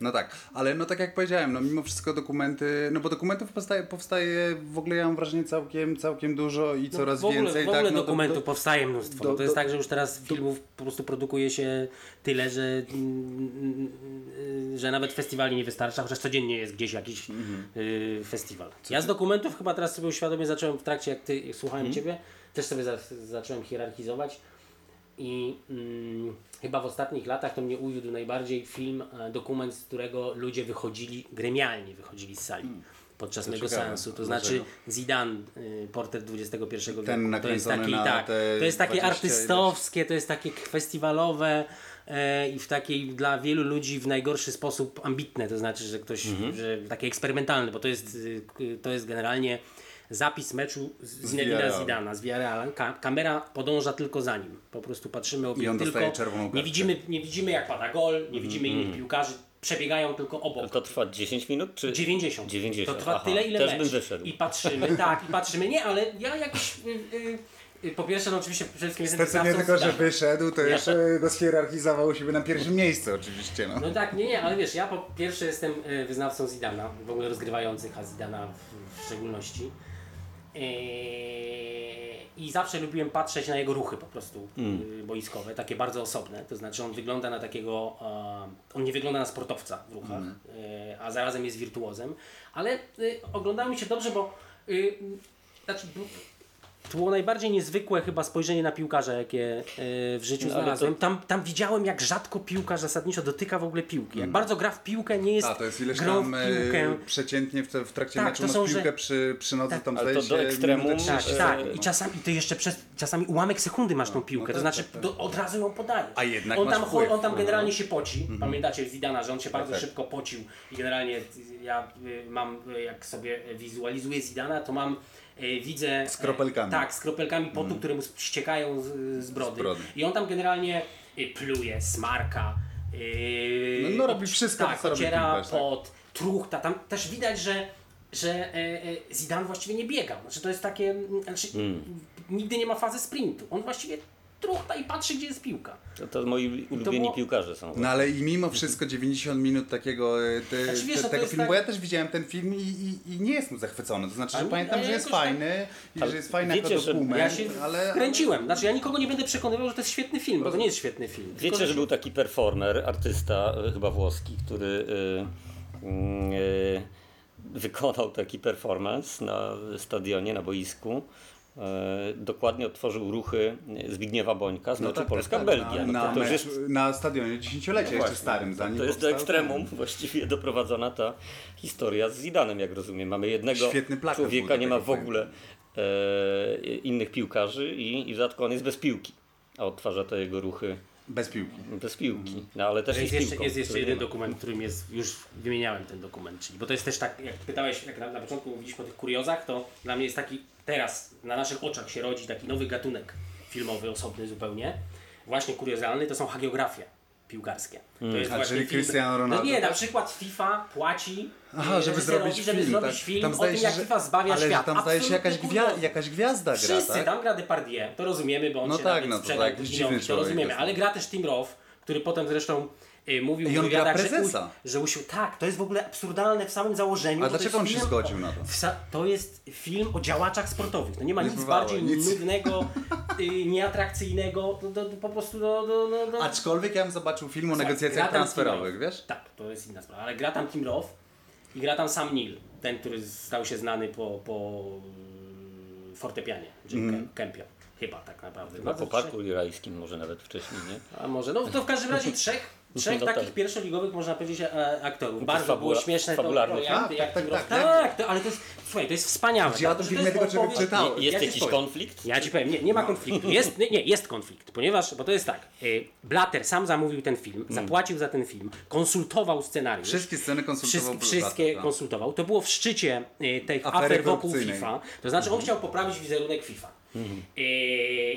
No tak, ale no tak jak powiedziałem, no mimo wszystko dokumenty, no bo dokumentów powstaje, powstaje w ogóle ja mam wrażenie całkiem, całkiem dużo i coraz No, w ogóle, więcej. W ogóle tak, no, dokumentów do, do, powstaje mnóstwo. do- to jest tak, że już teraz filmów po prostu produkuje się tyle, że, mm, mm, że nawet festiwali nie wystarcza, chociaż codziennie jest gdzieś jakiś Mhm. y, festiwal. Ja z dokumentów chyba teraz sobie uświadomie zacząłem w trakcie, jak ty jak słuchałem Mhm. Ciebie, też sobie za, zacząłem hierarchizować. I mm, chyba w ostatnich latach to mnie uwiódł najbardziej film, e, dokument, z którego ludzie wychodzili, gremialnie wychodzili z sali podczas Hmm. To mego seansu. To Dlaczego? znaczy Zidane, y, portret XXI wieku. Ten to jest taki, na tak, to jest takie 20 ileś. artystowskie, to jest takie festiwalowe e, i w takiej dla wielu ludzi w najgorszy sposób ambitne, to znaczy, że ktoś, Mhm. że takie eksperymentalne, bo to jest, y, to jest generalnie zapis meczu z Zinedina Villarreal. Zidana z Villarrealem. Ka kamera podąża tylko za nim. Po prostu patrzymy obie- I on tylko. dostaje czerwoną nie widzimy, nie widzimy jak pada gol, nie Mhm, widzimy innych piłkarzy, przebiegają tylko obok. To trwa 10 minut czy 90. 90. To trwa Aha, tyle, ile Też mecz. bym wyszedł. I patrzymy, tak, i patrzymy. Nie, ale ja jakiś... Y, y, y, po pierwsze, no oczywiście przede wszystkim jestem nie tylko, że wyszedł, to jeszcze go schierarchizował u siebie na pierwszym miejscu oczywiście. No. No tak, nie, nie, ale wiesz, ja po pierwsze jestem y, wyznawcą Zidana, w ogóle rozgrywających, a Zidana w, w szczególności. Eee, I zawsze lubiłem patrzeć na jego ruchy po prostu y, boiskowe, takie bardzo osobne. To znaczy on wygląda na takiego, e, on nie wygląda na sportowca w ruchach, e, a zarazem jest wirtuozem. Ale oglądało mi się dobrze, bo znaczy, to było najbardziej niezwykłe chyba spojrzenie na piłkarza, jakie e, w życiu No, znalazłem. to- Tam, tam widziałem, jak rzadko piłkarz zasadniczo dotyka w ogóle piłki. Jak bardzo gra w piłkę, nie jest Mm. A to jest ileś grą tam e, piłkę. przeciętnie w, te- w trakcie Tak, meczu to masz są, piłkę że- przy, przy nodze Tak. tam Ale to zdaje do się ekstremum, minutę Tak, 30. tak. I czasami, to jeszcze przez czasami ułamek sekundy masz tą piłkę. tak, to znaczy tak, tak. Do, od razu ją podajesz. A jednak on masz tam, wpływ. on tam Mhm. generalnie się poci. Pamiętacie Zidana, że on się bardzo tak. szybko pocił i generalnie ja y, mam, y, jak sobie wizualizuję Zidana, to mam widzę... Z kropelkami. E, Tak, z kropelkami potu, które mu ściekają z, z brody. Z brody. I on tam generalnie y, pluje, smarka. No, no, robi wszystko, tak, co robi piłkarz, tak. pot, truchta. Tam też widać, że że e, e, Zidane właściwie nie biegał. Znaczy to jest takie, mm, znaczy, nigdy nie ma fazy sprintu. On właściwie truchta i patrzy, gdzie jest piłka. To, to moi ulubieni było- piłkarze są. No ale i mimo wszystko 90 minut takiego e, te, Znaczy, wiesz, te, no to tego filmu, tak- bo ja też widziałem ten film i, i, i nie jestem zachwycony. To znaczy, że nie- pamiętam, że jest tak- fajny i Ale że jest fajny wiecie, jako że- dokument, Ja się ale... wkręciłem. Znaczy ja nikogo nie będę przekonywał, że to jest świetny film, bo to nie jest świetny film. Tylko, Wiecie, że był taki performer, artysta, y, chyba włoski, który y, y, wykonał taki performance na stadionie, na boisku. Y, dokładnie odtworzył ruchy Zbigniewa Bońka z No meczu tak, Polska-Belgia. Na, No na, to, to już mecz, jest, na stadionie dziesięciolecia jeszcze właśnie, starym, zanim to jest do ekstremum ten- właściwie doprowadzona ta historia z Zidanem, jak rozumiem. Mamy jednego człowieka, do nie ma w ogóle e, innych piłkarzy i, i w dodatku on jest bez piłki. A odtwarza te jego ruchy Bez piłki. bez piłki. No ale też jest jest jeszcze, piłką, jest jeszcze jeden dokument, którym jest, już wymieniałem ten dokument, czyli, bo to jest też tak, jak pytałeś, jak na, na początku mówiliśmy o tych kuriozach, to dla mnie jest taki, teraz na naszych oczach się rodzi taki nowy gatunek filmowy, osobny zupełnie, właśnie kuriozalny, to są hagiografie piłkarskie. To jest A, właśnie czyli Cristiano Ronaldo, No nie, na tak? przykład FIFA płaci Aha, e, żeby zrobić żeby film, zrobić tak. film Tam o tym, się, jak że- FIFA zbawia ale świat. tam zdaje się jakaś, gwia jakaś gwiazda gra, Wszyscy, tak? tam gra Depardieu, to rozumiemy, bo on No się tak, nawet no to sprzedał tak, Pudzinowi, dziwny to rozumiemy, ale gra też Tim Roth, który potem zresztą y, mówił I on gra że, prezesa. u, że usił, tak, to jest w ogóle absurdalne w samym założeniu. A to dlaczego on się zgodził na to? To jest film o działaczach sportowych. No nie ma Nie nic bywało, bardziej nic. nudnego, y, nieatrakcyjnego, do, do, do, po prostu do, do. Aczkolwiek ja bym zobaczył film o negocjacjach Gra tam transferowych, wiesz? Tak, to jest inna sprawa, ale gra tam Tim Roth i gra tam Sam Neill, ten, który stał się znany po, po mm, fortepianie, Jim Mhm. mm. Kempio. Chyba tak naprawdę. Chyba Bardzo po parku może nawet wcześniej, nie? a może, no to w każdym razie trzech, trzech No takich tak. pierwszoligowych, można powiedzieć, e, aktorów. Bardzo fabula- było śmieszne to projekty, Tak, jak tak, tak, tak. tak, to, ale to jest, słuchaj, to jest wspaniałe. Ja to jest tylko czegoś czytałem. Jest ja jakiś powiem. konflikt? Ja ci powiem, nie, nie ma konfliktu. Jest, nie, nie, jest konflikt, ponieważ, bo to jest tak, y, Blatter sam zamówił ten film, zapłacił za ten film, konsultował scenariusz. Wszystkie sceny konsultował Wszystkie, wszystkie tak. konsultował. To było w szczycie y, tych Afery afer wokół. FIFA. To znaczy on chciał poprawić wizerunek FIFA. Y,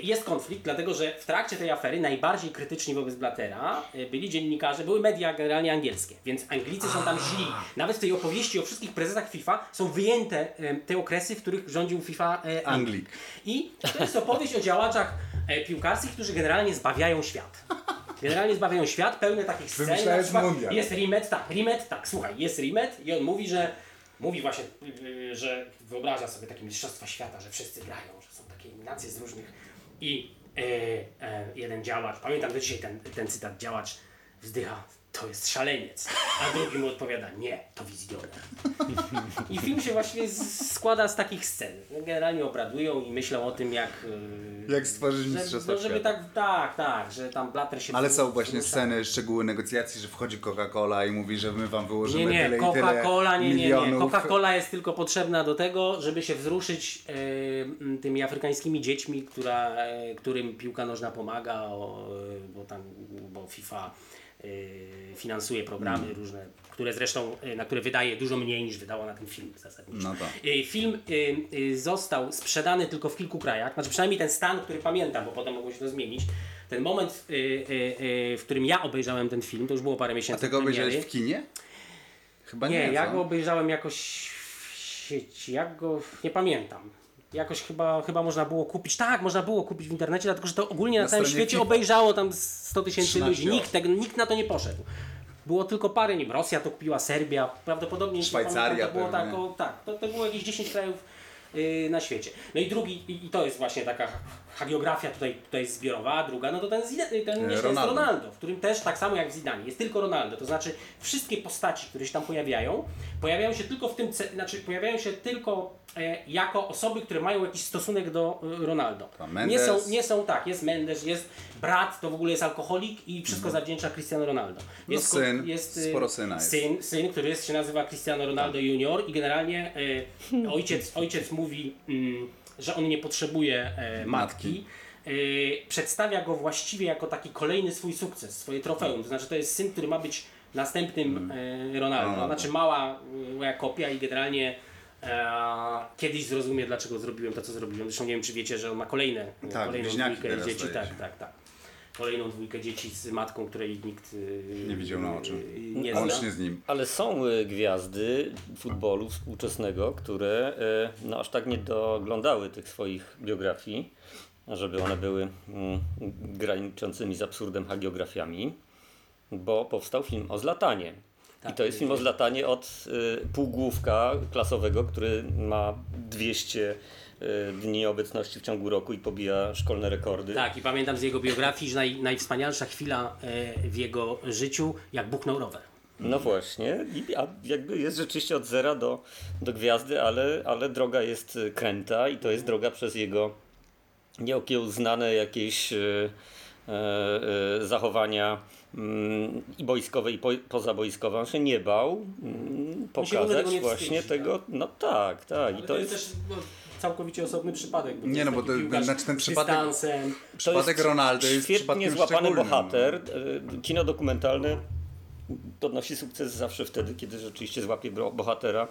Jest konflikt, dlatego że w trakcie tej afery najbardziej krytyczni wobec Blattera y, byli dziennikarze, były media generalnie angielskie, więc Anglicy są tam źli. Nawet w tej opowieści o wszystkich prezesach FIFA są wyjęte y, te okresy, w których rządził FIFA y, Anglik. I to jest opowieść o działaczach e, piłkarskich, którzy generalnie zbawiają świat. Generalnie zbawiają świat, pełny takich scen. Przykład. Jest Rimet, tak, Rimet, tak, słuchaj, jest Rimet i on mówi, że mówi właśnie, yy, że wyobraża sobie takie mistrzostwa świata, że wszyscy grają, że nacje z różnych i e, e, jeden działacz, pamiętam do dzisiaj ten, ten cytat, działacz wzdycha, to jest szaleniec, a drugi mu odpowiada, nie, to wizjoner. I film się właściwie z- składa z takich scen. Generalnie obradują i myślą o tym, jak... yy, Jak stworzyć że, mistrzostwa no, żeby tak, tak, tak, że tam Blatter się Ale są właśnie sceny, szczegóły negocjacji, że wchodzi Coca-Cola i mówi, że my wam wyłożymy Nie, nie, tyle i tyle Coca-Cola, nie, nie, nie. Coca-Cola jest tylko potrzebna do tego, żeby się wzruszyć m, tymi afrykańskimi dziećmi, która, e, którym piłka nożna pomaga, o, bo tam, bo FIFA finansuje programy Mm. różne, które zresztą, e, na które wydaje dużo mniej niż wydała na ten film zasadniczo. No tak. E, Film został sprzedany tylko w kilku krajach, znaczy przynajmniej ten stan, który pamiętam, bo potem mogło się to zmienić. Ten moment, w którym ja obejrzałem ten film, to już było parę A miesięcy tego od premiery. obejrzałeś w kinie? Chyba nie, Nie, ja go obejrzałem jakoś w sieci, jak go, nie pamiętam. Jakoś chyba, chyba można było kupić, tak, można było kupić w internecie, dlatego że to ogólnie na, Na całym świecie FIFA. obejrzało tam 100 tysięcy 13 ludzi, nikt, tego, nikt na to nie poszedł. Było tylko parę, nie wiem, Rosja to kupiła, Serbia, prawdopodobnie nie Szwajcaria to było tak, o, tak to, to było jakieś 10 krajów yy, na świecie. No i drugi, i, i to jest właśnie taka hagiografia tutaj, tutaj zbiorowa, a druga, no to ten, Zidane- ten jeszcze jest Ronaldo. Ronaldo, w którym też tak samo jak w Zidane, jest tylko Ronaldo, to znaczy wszystkie postaci, które się tam pojawiają, pojawiają się tylko w tym, znaczy pojawiają się tylko e, jako osoby, które mają jakiś stosunek do e, Ronaldo. Nie są, nie są tak, jest Mendes, jest brat, to w ogóle jest alkoholik i wszystko zawdzięcza Cristiano Ronaldo. No Jest, ko- syn, jest e, sporo syna jest. Syn, syn, który jest, się nazywa Cristiano Ronaldo Junior i generalnie e, ojciec, ojciec mówi, mm, że on nie potrzebuje e, matki. E, przedstawia go właściwie jako taki kolejny swój sukces, swoje trofeum. To znaczy to jest syn, który ma być następnym e, Ronaldo. Znaczy mała moja kopia i generalnie kiedyś zrozumie dlaczego zrobiłem to, co zrobiłem. Zresztą nie wiem, czy wiecie, że on ma kolejne, Tak, kolejną dwójkę dzieci. Tak, się. tak, tak. Kolejną dwójkę dzieci z matką, której nikt e, Nie widział na oczy. e, nie zna. Łącznie z nim. Ale są y, gwiazdy futbolu współczesnego, które y, no, aż tak nie doglądały tych swoich biografii, żeby one były mm, graniczącymi z absurdem hagiografiami, bo powstał film o Zlatanie. I to jest film o Zlatanie od y, półgłówka klasowego, który ma 200 y, dni obecności w ciągu roku i pobija szkolne rekordy. Tak, i pamiętam z jego biografii, że naj, najwspanialsza chwila e, w jego życiu, jak buchnął rower. No właśnie, i, a jakby jest rzeczywiście od zera do, do gwiazdy, ale, ale droga jest y, kręta i to jest droga przez jego nieokiełznane jakieś e, e, e, zachowania mm, i boiskowe i po, pozaboiskowe. On się nie bał mm, pokazać tego nie właśnie wstydzi, tego, no tak, tak. I Ale to jest, też no, całkowicie osobny przypadek. Bo Nie, no bo to- znaczy ten przypadek- dystansem. to Przypadek jest Ronaldo jest świetnie złapany bohater. E, Kino dokumentalne odnosi sukces zawsze wtedy, kiedy rzeczywiście złapie bohatera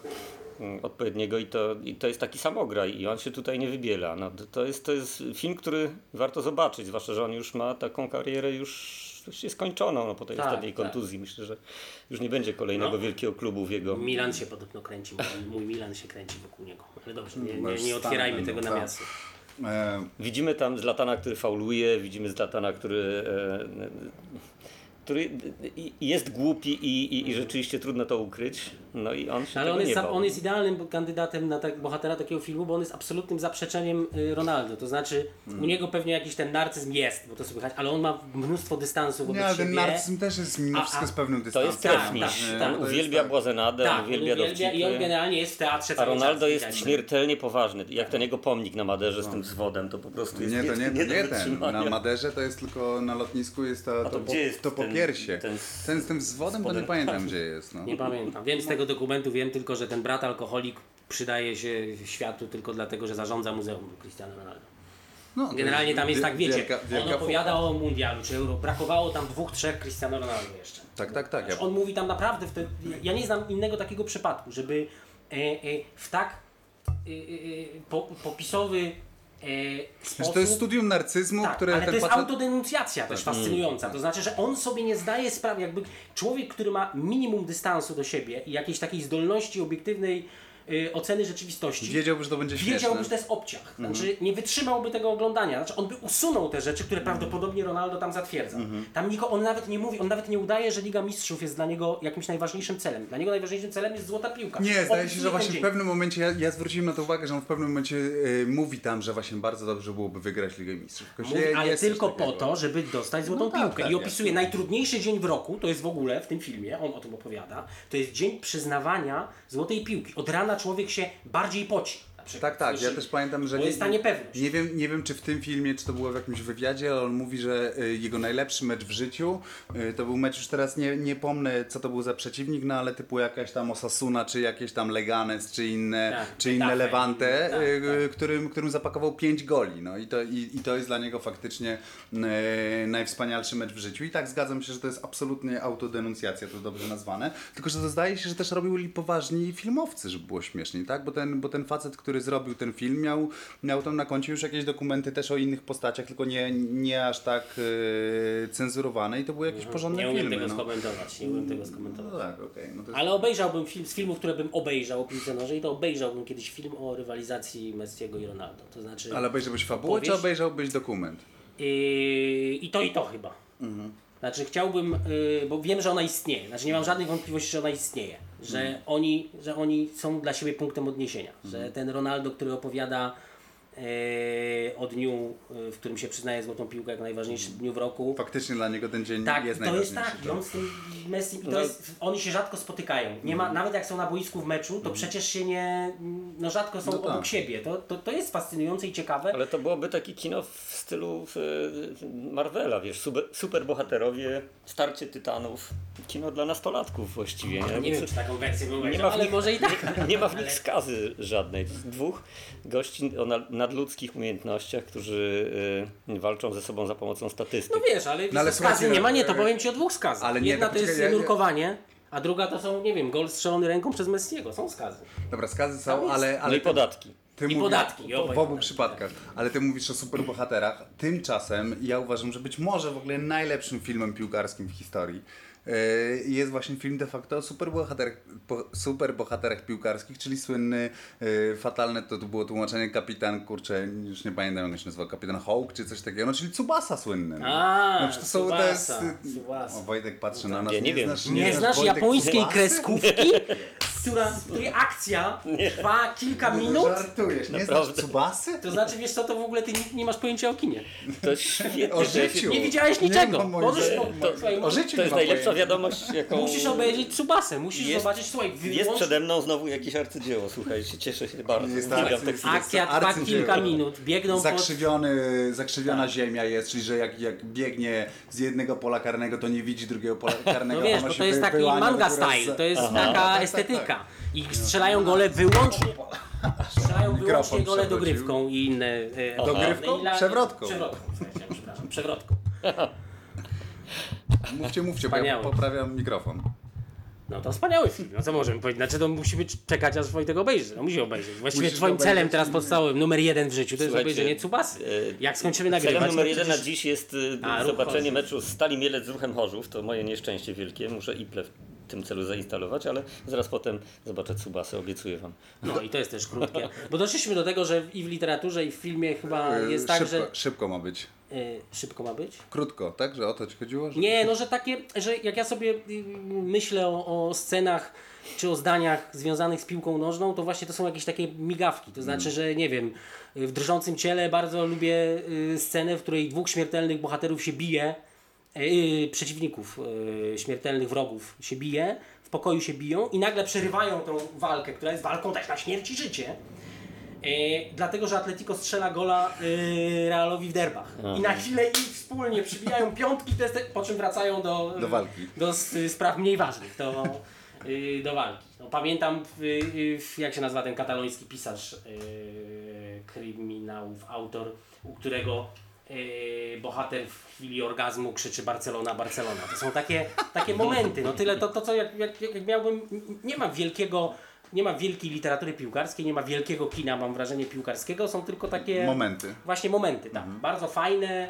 mm, odpowiedniego i to, i to jest taki samograj i on się tutaj nie wybiela. No, to- to, jest, to jest film, który warto zobaczyć, zwłaszcza, że on już ma taką karierę już właściwie skończoną no, po tej Tak, ostatniej tak. kontuzji. Myślę, że już nie będzie kolejnego No. wielkiego klubu w jego... Milan się podobno kręci, mój, Milan się kręci wokół niego. Ale dobrze, nie, nie, nie otwierajmy tego tak. nawiasu. E, Widzimy tam Zlatana, który fauluje, widzimy Zlatana, który, e, e, który jest głupi i, i, i rzeczywiście trudno to ukryć. No i on się Ale tego on jest, nie za, bał. on jest idealnym kandydatem na tak, bohatera takiego filmu, bo on jest absolutnym zaprzeczeniem y, Ronaldo. To znaczy, Mm. u niego pewnie jakiś ten narcyzm jest, bo to słychać, ale on ma mnóstwo dystansu wobec nie, ale ten siebie. narcyzm też jest mimo A- wszystko a- z pewnym To dystansem. jest Tak, trefnik. tak, tak. to jest uwielbia tak. błazenadę, Tak, uwielbia uwielbia i on dowcipy. generalnie jest w teatrze A Ronaldo czas, jest śmiertelnie poważny. Jak ten jego pomnik na Maderze z tym wzwodem, to po prostu jest Nie, to nie, nie, to nie ten. Na Maderze to jest tylko na lotnisku jest to, to to, po, jest to po ten- piersie. ten Ten, z tym wzwodem to nie pamiętam gdzie jest. No. Nie pamiętam. Wiem z tego dokumentu, wiem tylko, że ten brat alkoholik przydaje się światu tylko dlatego, że zarządza muzeum Cristiano Ronaldo. No, Generalnie tam jest tak, wiecie, wielka- wielka on opowiada o mundialu czy euro. Brakowało tam dwóch, trzech Cristiano Ronaldo jeszcze. Tak, tak, tak. Ja, On mówi tam naprawdę, w te, ja nie znam innego takiego przypadku, żeby e, e, w tak e, e, po, popisowy e, sposób... to jest studium narcyzmu, Tak, które ale to jest facet... autodenuncjacja też fascynująca. To znaczy, że on sobie nie zdaje sprawy, jakby człowiek, który ma minimum dystansu do siebie i jakiejś takiej zdolności obiektywnej y, oceny rzeczywistości. Wiedziałby, że to będzie śmieszne. Wiedziałby, że to jest obciach. Znaczy, nie wytrzymałby tego oglądania. Znaczy, on by usunął te rzeczy, które prawdopodobnie Ronaldo tam zatwierdza. Tam niko, on nawet nie mówi, on nawet nie udaje, że Liga Mistrzów jest dla niego jakimś najważniejszym celem. Dla niego najważniejszym celem jest złota piłka. Nie, zdaje się, że właśnie w pewnym momencie, ja, ja zwróciłem na to uwagę, że on w pewnym momencie y, mówi tam, że właśnie bardzo dobrze byłoby wygrać Ligę Mistrzów. Mówi, nie- ale tylko po to, żeby dostać złotą No tak, piłkę. tak, I opisuje jasne. najtrudniejszy dzień w roku, to jest w ogóle w tym filmie, on o tym opowiada, to jest dzień przyznawania złotej piłki. Od rana człowiek się bardziej poci. Przykład. Tak, tak, ja Słyszy? też pamiętam, że... Bo jest ta niepewność. Nie wiem, nie wiem, czy w tym filmie, czy to było w jakimś wywiadzie, ale on mówi, że y, jego najlepszy mecz w życiu y, to był mecz, już teraz nie, nie pomnę, co to był za przeciwnik, no ale typu jakaś tam Osasuna, czy jakieś tam Leganes, czy inne, Tak, czy inne Levante, tak, y, Którym, którym zapakował 5 goli. No i to, i, i to jest dla niego faktycznie y, najwspanialszy mecz w życiu. I tak zgadzam się, że to jest absolutnie autodenuncjacja, to dobrze nazwane. Tylko, że to zdaje się, że też robili poważni filmowcy, żeby było śmieszniej, tak? Bo ten, bo ten facet, który zrobił ten film, miał, miał tam na koncie już jakieś dokumenty też o innych postaciach, tylko nie, nie aż tak y, cenzurowane i to były jakieś porządne Nie filmy. tego no. skomentować, nie umiem tego skomentować. no tak, okej. No jest... Ale obejrzałbym film, z filmów, które bym obejrzał o piłce nożnej, to obejrzałbym kiedyś film o rywalizacji Messiego i Ronaldo. To znaczy... Ale obejrzałbyś fabułę, czy Opowieść? obejrzałbyś dokument? Yy, I to i to chyba. Znaczy chciałbym, yy, bo wiem, że ona istnieje. Znaczy nie mam żadnej wątpliwości, że ona istnieje. Że, oni, że oni są dla siebie punktem odniesienia. Że ten Ronaldo, który opowiada o dniu, yy, w którym się przyznaje złotą piłkę jako najważniejszym dniu w roku. Faktycznie dla niego ten dzień Tak, jest to jest najważniejszy. tak. I on z tym Messi, to No. jest, oni się rzadko spotykają. Nie ma, nawet jak są na boisku w meczu, to przecież się nie, no rzadko są No tak. obok siebie. To, to, to jest fascynujące i ciekawe. Ale to byłoby takie kino w stylu e, Marvela, wiesz, super, superbohaterowie, starcie tytanów, kino dla nastolatków właściwie, nie? Nie wiem, czy taką wersję bym nie ma w ale nich, może i tak. nie, nie ma w nich skazy żadnej. To jest dwóch gości o na- nadludzkich umiejętnościach, którzy e, walczą ze sobą za pomocą statystyk. No wiesz, ale, No ale skazy nie ma, nie, to e, powiem Ci o dwóch skazach. ale nie, Jedna to to jest poczekaj, ja- nurkowanie, a druga to są, nie wiem, gol strzelony ręką przez Messiego. Są skazy. Dobra, skazy są, jest. ale... No ale i podatki. Ty I mówisz- podatki, w, obu przypadkach. Ale ty mówisz o superbohaterach. Tymczasem ja uważam, że być może w ogóle najlepszym filmem piłkarskim w historii jest właśnie film de facto o superbohaterach, superbohaterach piłkarskich, czyli słynny, yy, fatalne to, to było tłumaczenie kapitan, kurczę, już nie pamiętam jak się nazywa, kapitan Hawk czy coś takiego, no czyli Tsubasa słynny. no. A, no, to, są, to jest... O, Wojtek patrzy na nas. Ja nie wiem. Znasz, Nie znasz Wojtek japońskiej kreskówki, która, w której akcja trwa kilka minut? Żartujesz, nie znasz Naprawdę. Tsubasy? To znaczy, wiesz co, to w ogóle ty nie, nie masz pojęcia o kinie. To jest świetnie. O to życiu. Nie widziałeś Nie niczego. moim Możesz, po- słuchaj, O życiu To nie jest najlepsza pojęcia. Wiadomość, jaką... Musisz obejrzeć Tsubasę, musisz Jest- zobaczyć, słuchaj, Jest wyłącznie przede mną znowu jakieś arcydzieło, słuchajcie, cieszę się bardzo. Jest arcy- tekst. akcja jest trwa arcydzieło. kilka minut, biegną pod... Zakrzywiony, zakrzywiona ziemia jest, czyli że jak, jak biegnie z jednego pola karnego, to nie widzi drugiego pola karnego. No wiesz, bo się to jest taki manga style, to jest Aha. taka tak, tak, estetyka. tak. I strzelają gole wyłącznie. Strzelają wyłącznie gole dogrywką i inne. e, Dogrywką? la- Przewrotką. Przewrotką, przepraszam, przewrotką. Mówcie, mówcie, bo ja poprawiam mikrofon. No to wspaniały film, no co możemy powiedzieć? Znaczy to musimy czekać aż Wojtek obejrzy, no musi obejrzeć. Właściwie Musisz twoim obejrzeć celem teraz i- podstawowym, numer jeden w życiu, to jest Słuchajcie, obejrzenie Cubasy. e, Jak skończymy nagrywać, Celem numer to jeden na przecież- dziś jest y, A, ruch zobaczenie Chorzów. meczu Stali Mielec z Ruchem Chorzów. To moje nieszczęście wielkie. Muszę Iple w tym celu zainstalować, ale zaraz potem zobaczę Tsubasę, obiecuję wam. No i to jest też krótkie. Bo doszliśmy do tego, że i w literaturze i w filmie chyba jest tak, szybko, że... szybko ma być. Y, szybko ma być? Krótko, tak? Że o to ci chodziło? Że... Nie, no że takie, że jak ja sobie y, myślę o, o scenach czy o zdaniach związanych z piłką nożną, to właśnie to są jakieś takie migawki. To znaczy, że nie wiem, y, w drżącym ciele bardzo lubię y, scenę, w której dwóch śmiertelnych bohaterów się bije, y, przeciwników, y, śmiertelnych wrogów się bije, w pokoju się biją i nagle przerywają tą walkę, która jest walką też na śmierć i życie. E, dlatego, że Atletico strzela gola e, Realowi w derbach. I na chwilę ich wspólnie przybijają piątki, to jest te, po czym wracają do, Do walki. do spraw mniej ważnych, do, e, do walki. No, pamiętam, jak się nazywa ten kataloński pisarz kryminałów, autor, u którego bohater w chwili orgazmu krzyczy Barcelona, Barcelona. To są takie, takie momenty. No tyle to, to co jak, jak, jak miałbym, nie ma wielkiego nie ma wielkiej literatury piłkarskiej, nie ma wielkiego kina, mam wrażenie, piłkarskiego, są tylko takie Momenty. właśnie momenty, tak. Bardzo fajne,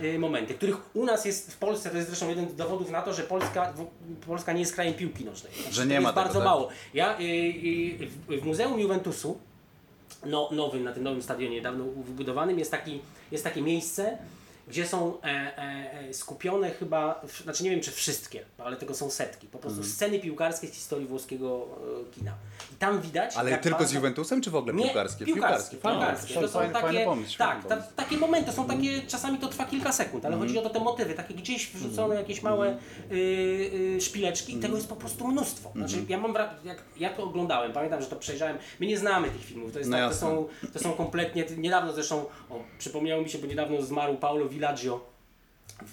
y, momenty, których u nas jest w Polsce, to jest zresztą jeden z dowodów na to, że Polska, w, Polska nie jest krajem piłki nożnej. Znaczy, Że nie ma jest tego, bardzo tak? mało. Ja y, y, w, w Muzeum Juventusu no, nowym, na tym nowym stadionie niedawno wybudowanym. Jest, taki, jest takie miejsce, gdzie są e, e, e, skupione chyba, w- znaczy nie wiem czy wszystkie, ale tego są setki, po prostu Mhm. sceny piłkarskie z historii włoskiego e, kina. I tam widać... Ale jak tylko z Juventusem, czy w ogóle nie, piłkarskie? piłkarskie. Piłkarskie. To są Fajny- takie, fajny pomysł, tak, ta, takie momenty, są takie, czasami to trwa kilka sekund, ale chodzi o to te motywy, takie gdzieś wrzucone jakieś małe y, y, szpileczki i tego jest po prostu mnóstwo. Znaczy, ja mam, jak ja to oglądałem, pamiętam, że to przejrzałem, my nie znamy tych filmów, to, jest No tak, to, są, to są kompletnie, niedawno zresztą, o, przypomniało mi się, bo niedawno zmarł Paolo Villaggio,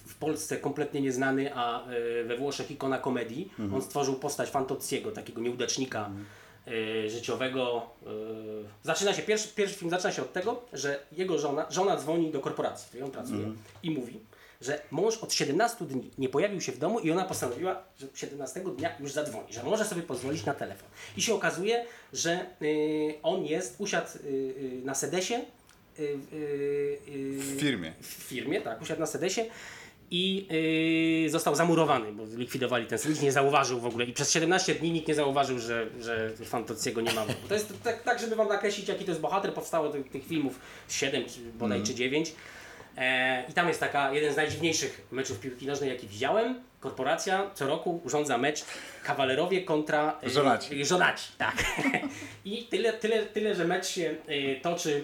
w Polsce kompletnie nieznany, a y, we Włoszech ikona komedii. On stworzył postać Fantozziego, takiego nieudacznika y, życiowego. y. Zaczyna się, pierwszy, pierwszy film zaczyna się od tego, że jego żona, żona dzwoni do korporacji, w której on pracuje i mówi, że mąż od 17 dni nie pojawił się w domu i ona postanowiła, że 17 dnia już zadzwoni, że może sobie pozwolić na telefon. I się okazuje, że on jest, usiadł na sedesie W firmie. w firmie, tak, usiadł na sedesie i yy, został zamurowany, bo zlikwidowali ten nikt nie zauważył w ogóle i przez 17 dni nikt nie zauważył, że, że Fantozziego nie ma. To jest tak, tak, żeby wam nakreślić jaki to jest bohater, powstało tych, tych filmów 7 czy bodaj czy 9 e, i tam jest taka, jeden z najdziwniejszych meczów piłki nożnej jaki widziałem. Korporacja co roku urządza mecz kawalerowie kontra e, Żonaci. e, żonaci, tak. I tyle, tyle, tyle, że mecz się e, toczy,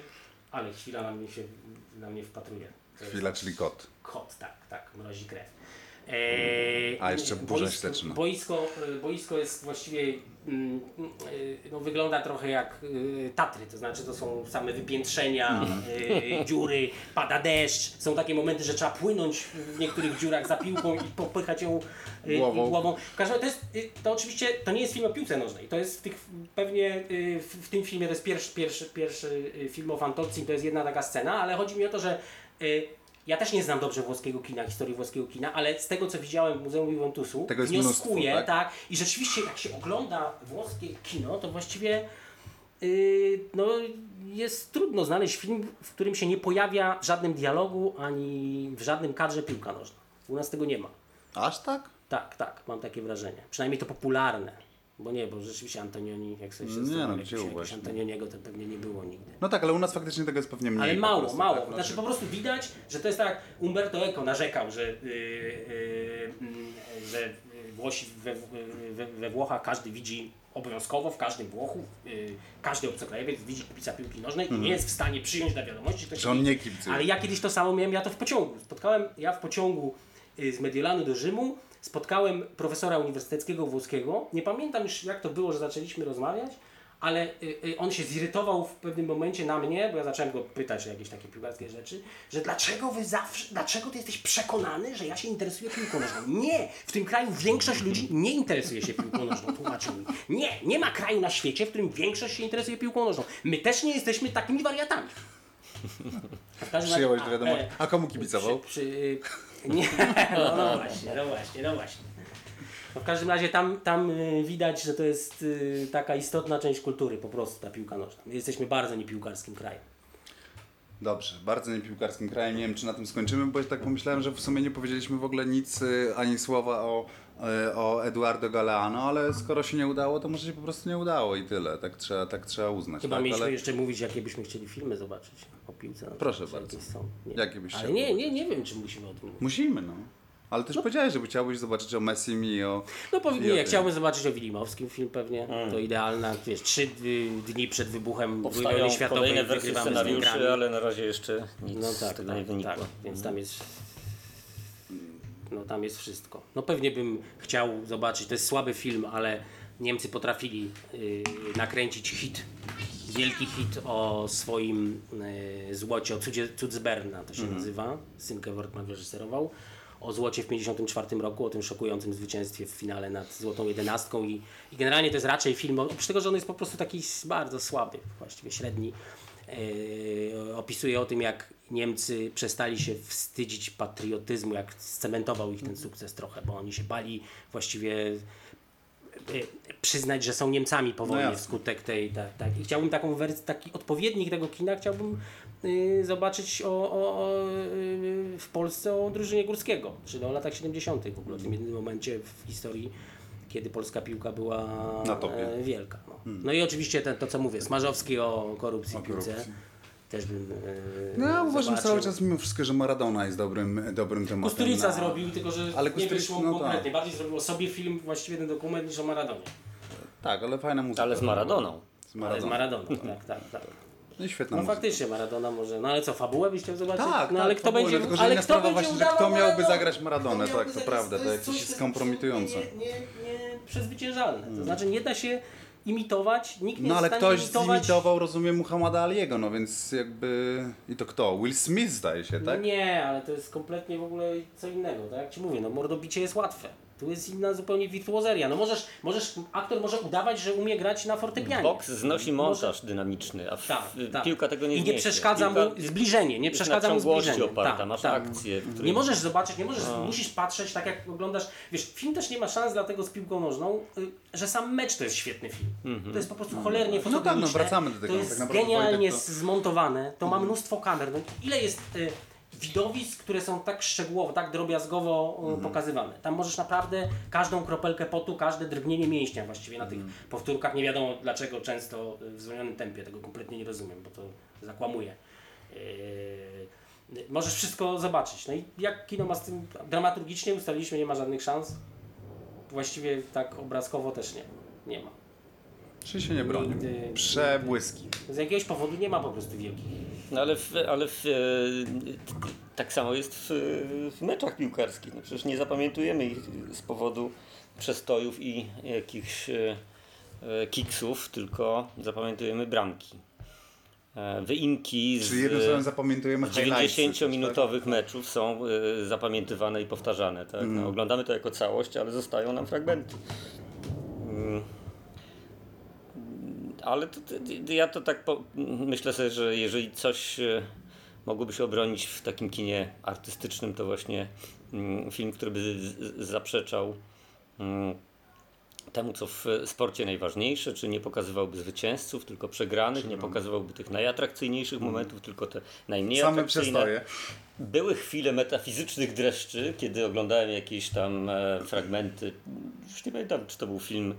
ale chwila na mnie się na mnie wpatruje. To jest Chwila, czyli kot. Kot, tak, tak, mrozi krew. Eee, A, jeszcze burza boisko, śledczyna. boisko, e, boisko jest właściwie, mm, e, no, wygląda trochę jak e, Tatry, to znaczy to są same wypiętrzenia, e, dziury, pada deszcz, są takie momenty, że trzeba płynąć w niektórych dziurach za piłką i popychać ją e, Głową. głową. W każdym razie to jest, e, to oczywiście, to nie jest film o piłce nożnej, to jest w tych, pewnie e, w, tym filmie, to jest pierwszy, pierwszy, pierwszy e, film o Fantozzi, to jest jedna taka scena, ale chodzi mi o to, że e, ja też nie znam dobrze włoskiego kina, historii włoskiego kina, ale z tego co widziałem w Muzeum Juventusu, Tego jest wnioskuję, mnóstwo, tak? tak? I rzeczywiście jak się ogląda włoskie kino, to właściwie yy, no, jest trudno znaleźć film, w którym się nie pojawia w żadnym dialogu, ani w żadnym kadrze piłka nożna. U nas tego nie ma. Aż tak? Tak, tak, mam takie wrażenie. Przynajmniej to popularne. Bo nie, bo rzeczywiście Antonioni, jak sobie się Nie, no, zastanawiam, gdzie jakiegoś-. Antonioniego to pewnie nie było nigdy. No tak, ale u nas faktycznie tego jest pewnie mniej. Ale mało, prostu, mało. tak? No, Znaczy po prostu widać, że to jest tak Umberto Eco narzekał, że, yy, yy, mm, że Włosi we, we, we Włochach każdy widzi obowiązkowo w każdym Włochu, yy, każdy obcokrajowiec widzi kibica piłki nożnej i nie jest w stanie przyjąć na wiadomości, Że on nie kibicuje. Ale ja kiedyś to samo miałem, ja to w pociągu. Spotkałem, ja w pociągu y, z Mediolanu do Rzymu spotkałem profesora uniwersyteckiego włoskiego. Nie pamiętam już jak to było, że zaczęliśmy rozmawiać, ale y, y, on się zirytował w pewnym momencie na mnie, bo ja zacząłem go pytać o jakieś takie piłkarskie rzeczy, że dlaczego wy zawsze, dlaczego ty jesteś przekonany, że ja się interesuję piłką nożną? Nie! W tym kraju większość ludzi nie interesuje się piłką nożną, tłumaczył mi. Nie! Nie ma kraju na świecie, w którym większość się interesuje piłką nożną. My też nie jesteśmy takimi wariatami. Przyjąłeś a, do wiadomości. e, A komu kibicował? Przy, przy, nie, no, no właśnie, no właśnie, no właśnie. No w każdym razie tam, tam y, widać, że to jest y, taka istotna część kultury po prostu, ta piłka nożna. My jesteśmy bardzo niepiłkarskim krajem. Dobrze, bardzo niepiłkarskim krajem. Nie wiem, czy na tym skończymy, bo tak pomyślałem, że w sumie nie powiedzieliśmy w ogóle nic, y, ani słowa o, o Eduardo Galeano, ale skoro się nie udało, to może się po prostu nie udało i tyle. Tak trzeba, tak trzeba uznać. Chyba tak? mieliśmy ale... jeszcze mówić, jakie byśmy chcieli filmy zobaczyć o piłce. Proszę bardzo. Są. Nie. Jakie byś Ale chciał nie, nie, nie wiem, czy musimy o tym mówić. Musimy, no. Ale też powiedziałeś, że chciałbyś zobaczyć o Messim i o... No powiem, nie, chciałbym zobaczyć o Wilimowskim film pewnie. To idealna, wiesz, trzy dni przed wybuchem Powstają wojny światowej kolejne wersje z scenariuszy, ale na razie jeszcze nic No z tak, tego tak, nie wynikło. tak, więc tam jest no tam jest wszystko. No pewnie bym chciał zobaczyć, to jest słaby film, ale Niemcy potrafili y, nakręcić hit, wielki hit o swoim y, złocie, o cudzie, cud z Berna to się nazywa, Synke Wortmann wyreżyserował, o złocie w 1954 roku, o tym szokującym zwycięstwie w finale nad Złotą Jedenastką. I, i generalnie to jest raczej film, oprócz tego, że on jest po prostu taki bardzo słaby, właściwie średni, Yy, opisuje o tym, jak Niemcy przestali się wstydzić patriotyzmu, jak scementował ich ten sukces trochę, bo oni się bali właściwie przyznać, że są Niemcami po wojnie jasne. wskutek tej. Tak, tak. I chciałbym taką wersję, taki odpowiednik tego kina, chciałbym y, zobaczyć o, o, o, y, w Polsce o drużynie Górskiego, czyli o latach 70. w ogóle, w tym jednym momencie w historii, kiedy polska piłka była e, wielka. No. no i oczywiście ten, to, co mówię, Smarzowski o korupcji O w piłce. Też bym e, No ja uważam zobaczył. cały czas mimo wszystko, że Maradona jest dobrym, dobrym tematem. Kusturica na- zrobił, tylko że Ale nie Kusturica- wyszło no konkretnie. Bardziej zrobił o sobie film, właściwie ten dokument, niż o Maradonie. Tak, ale fajna muzyka. Ale z Maradoną. Z Ale z Maradoną. Maradoną, tak, tak, tak. No i świetna No muzyka. faktycznie Maradona może, no ale co, fabułę byś chciał zobaczyć? Tak, no tak, ale kto fabułę, będzie, tylko, że ale kto sprawa będzie właśnie, że kto miałby zagrać Maradonę, tak, to prawda, to jest jakieś coś, jest jest kompromitujące. zupełnie Nie, nie, nie przezwyciężalne. To znaczy nie da się imitować, nikt nie No ale ktoś imitować... zimitował, rozumiem, Muhammada Aliego, no więc jakby... I to kto? Will Smith zdaje się, No tak? nie, ale to jest kompletnie w ogóle co innego, tak jak Ci mówię, no mordobicie jest łatwe. Tu jest inna zupełnie wirtuozeria. No możesz, możesz, aktor może udawać, że umie grać na fortepianie. Boks znosi montaż dynamiczny, a w, Tak, tak. piłka tego nie I nie przeszkadza piłka mu zbliżenie, nie przeszkadza mu zbliżenie. oparta, Tak, masz tak. akcję, której... Nie możesz zobaczyć, nie możesz, musisz patrzeć tak jak oglądasz. Wiesz, film też nie ma szans dlatego z piłką nożną, y, że sam mecz to jest świetny film. To jest po prostu cholernie tak, no fotogeniczne. wracamy do tego, To no jest tak genialnie Wojtek to- zmontowane, to ma mnóstwo kamer. No, ile jest y, widowisk, które są tak szczegółowo, tak drobiazgowo y, Mhm. pokazywane. Tam możesz naprawdę każdą kropelkę potu, każde drgnienie mięśnia właściwie na tych Mhm. powtórkach. Nie wiadomo dlaczego często w zwolnionym tempie, tego kompletnie nie rozumiem, bo to zakłamuje. Yy, możesz wszystko zobaczyć. No i jak kino ma z tym dramaturgicznie ustaliliśmy, nie ma żadnych szans. Właściwie tak obrazkowo też nie. Nie ma. Czy się nie broni? Nigdy- Przebłyski. Z jakiegoś powodu nie ma po prostu wielkich. No ale, w, ale w, e, tak samo jest w, w meczach piłkarskich. No przecież nie zapamiętujemy ich z powodu przestojów i jakichś e, e, kiksów, tylko zapamiętujemy bramki. Wyimki z Czyli jednym słowem zapamiętujemy highlightsy. 90-minutowych meczów są zapamiętywane i powtarzane. Tak? No, oglądamy to jako całość, ale zostają nam fragmenty. Ale to, to, ja to tak po, myślę sobie, że jeżeli coś e, mogłoby się obronić w takim kinie artystycznym, to właśnie mm, film, który by zaprzeczał mm, temu, co w sporcie najważniejsze, czy nie pokazywałby zwycięzców, tylko przegranych, nie pokazywałby tych najatrakcyjniejszych momentów, tylko te najmniej Same atrakcyjne. Były chwile metafizycznych dreszczy, kiedy oglądałem jakieś tam e, fragmenty. Już nie pamiętam, czy to był film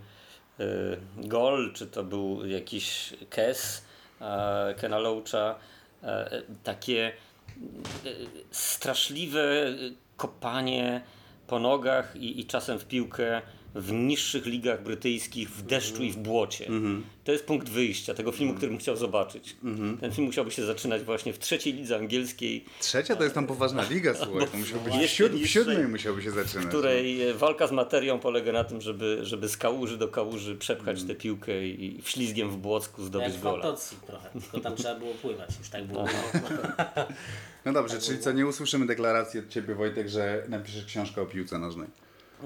Gol, czy to był jakiś Kes e, Kena Loacha. E, e, takie straszliwe kopanie po nogach i, i czasem w piłkę w niższych ligach brytyjskich, w deszczu i w błocie. To jest punkt wyjścia tego filmu, który bym chciał zobaczyć. Ten film musiałby się zaczynać właśnie w trzeciej lidze angielskiej, Trzecia to jest tam poważna liga, słuchaj. To musiał być siód- w siódmej musiałby się zaczynać. w której e, walka z materią polega na tym, żeby, żeby z kałuży do kałuży przepchać tę piłkę i wślizgiem w błocku Jak zdobyć w gola. Fantozji trochę, tylko tam trzeba było pływać, już tak było. No dobrze, czyli co, nie usłyszymy deklaracji od Ciebie Wojtek, że napiszesz książkę o piłce nożnej.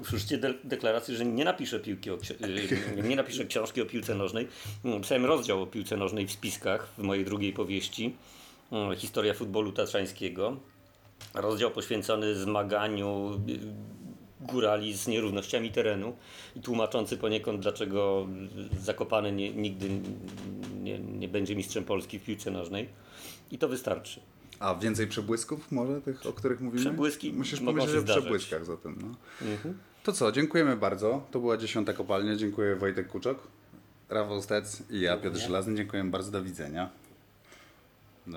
Usłyszcie de- deklarację, że nie napiszę, piłki o, y, nie napiszę książki o piłce nożnej. Pisałem rozdział o piłce nożnej w spiskach w mojej drugiej powieści. mm, Historia futbolu tatrzańskiego. Rozdział poświęcony zmaganiu y, górali z nierównościami terenu i tłumaczący poniekąd, dlaczego Zakopany nie, nigdy nie, nie będzie mistrzem Polski w piłce nożnej. I to wystarczy. A więcej przebłysków może tych, o których mówimy? Przebłyski Musisz pomyśleć o przebłyskach zatem. No. To co, dziękujemy bardzo. To była dziesiąta kopalnia. Dziękuję Wojtek Kuczok, Rafał Stec i ja, Piotr Żelazny. Dziękuję bardzo. Do widzenia.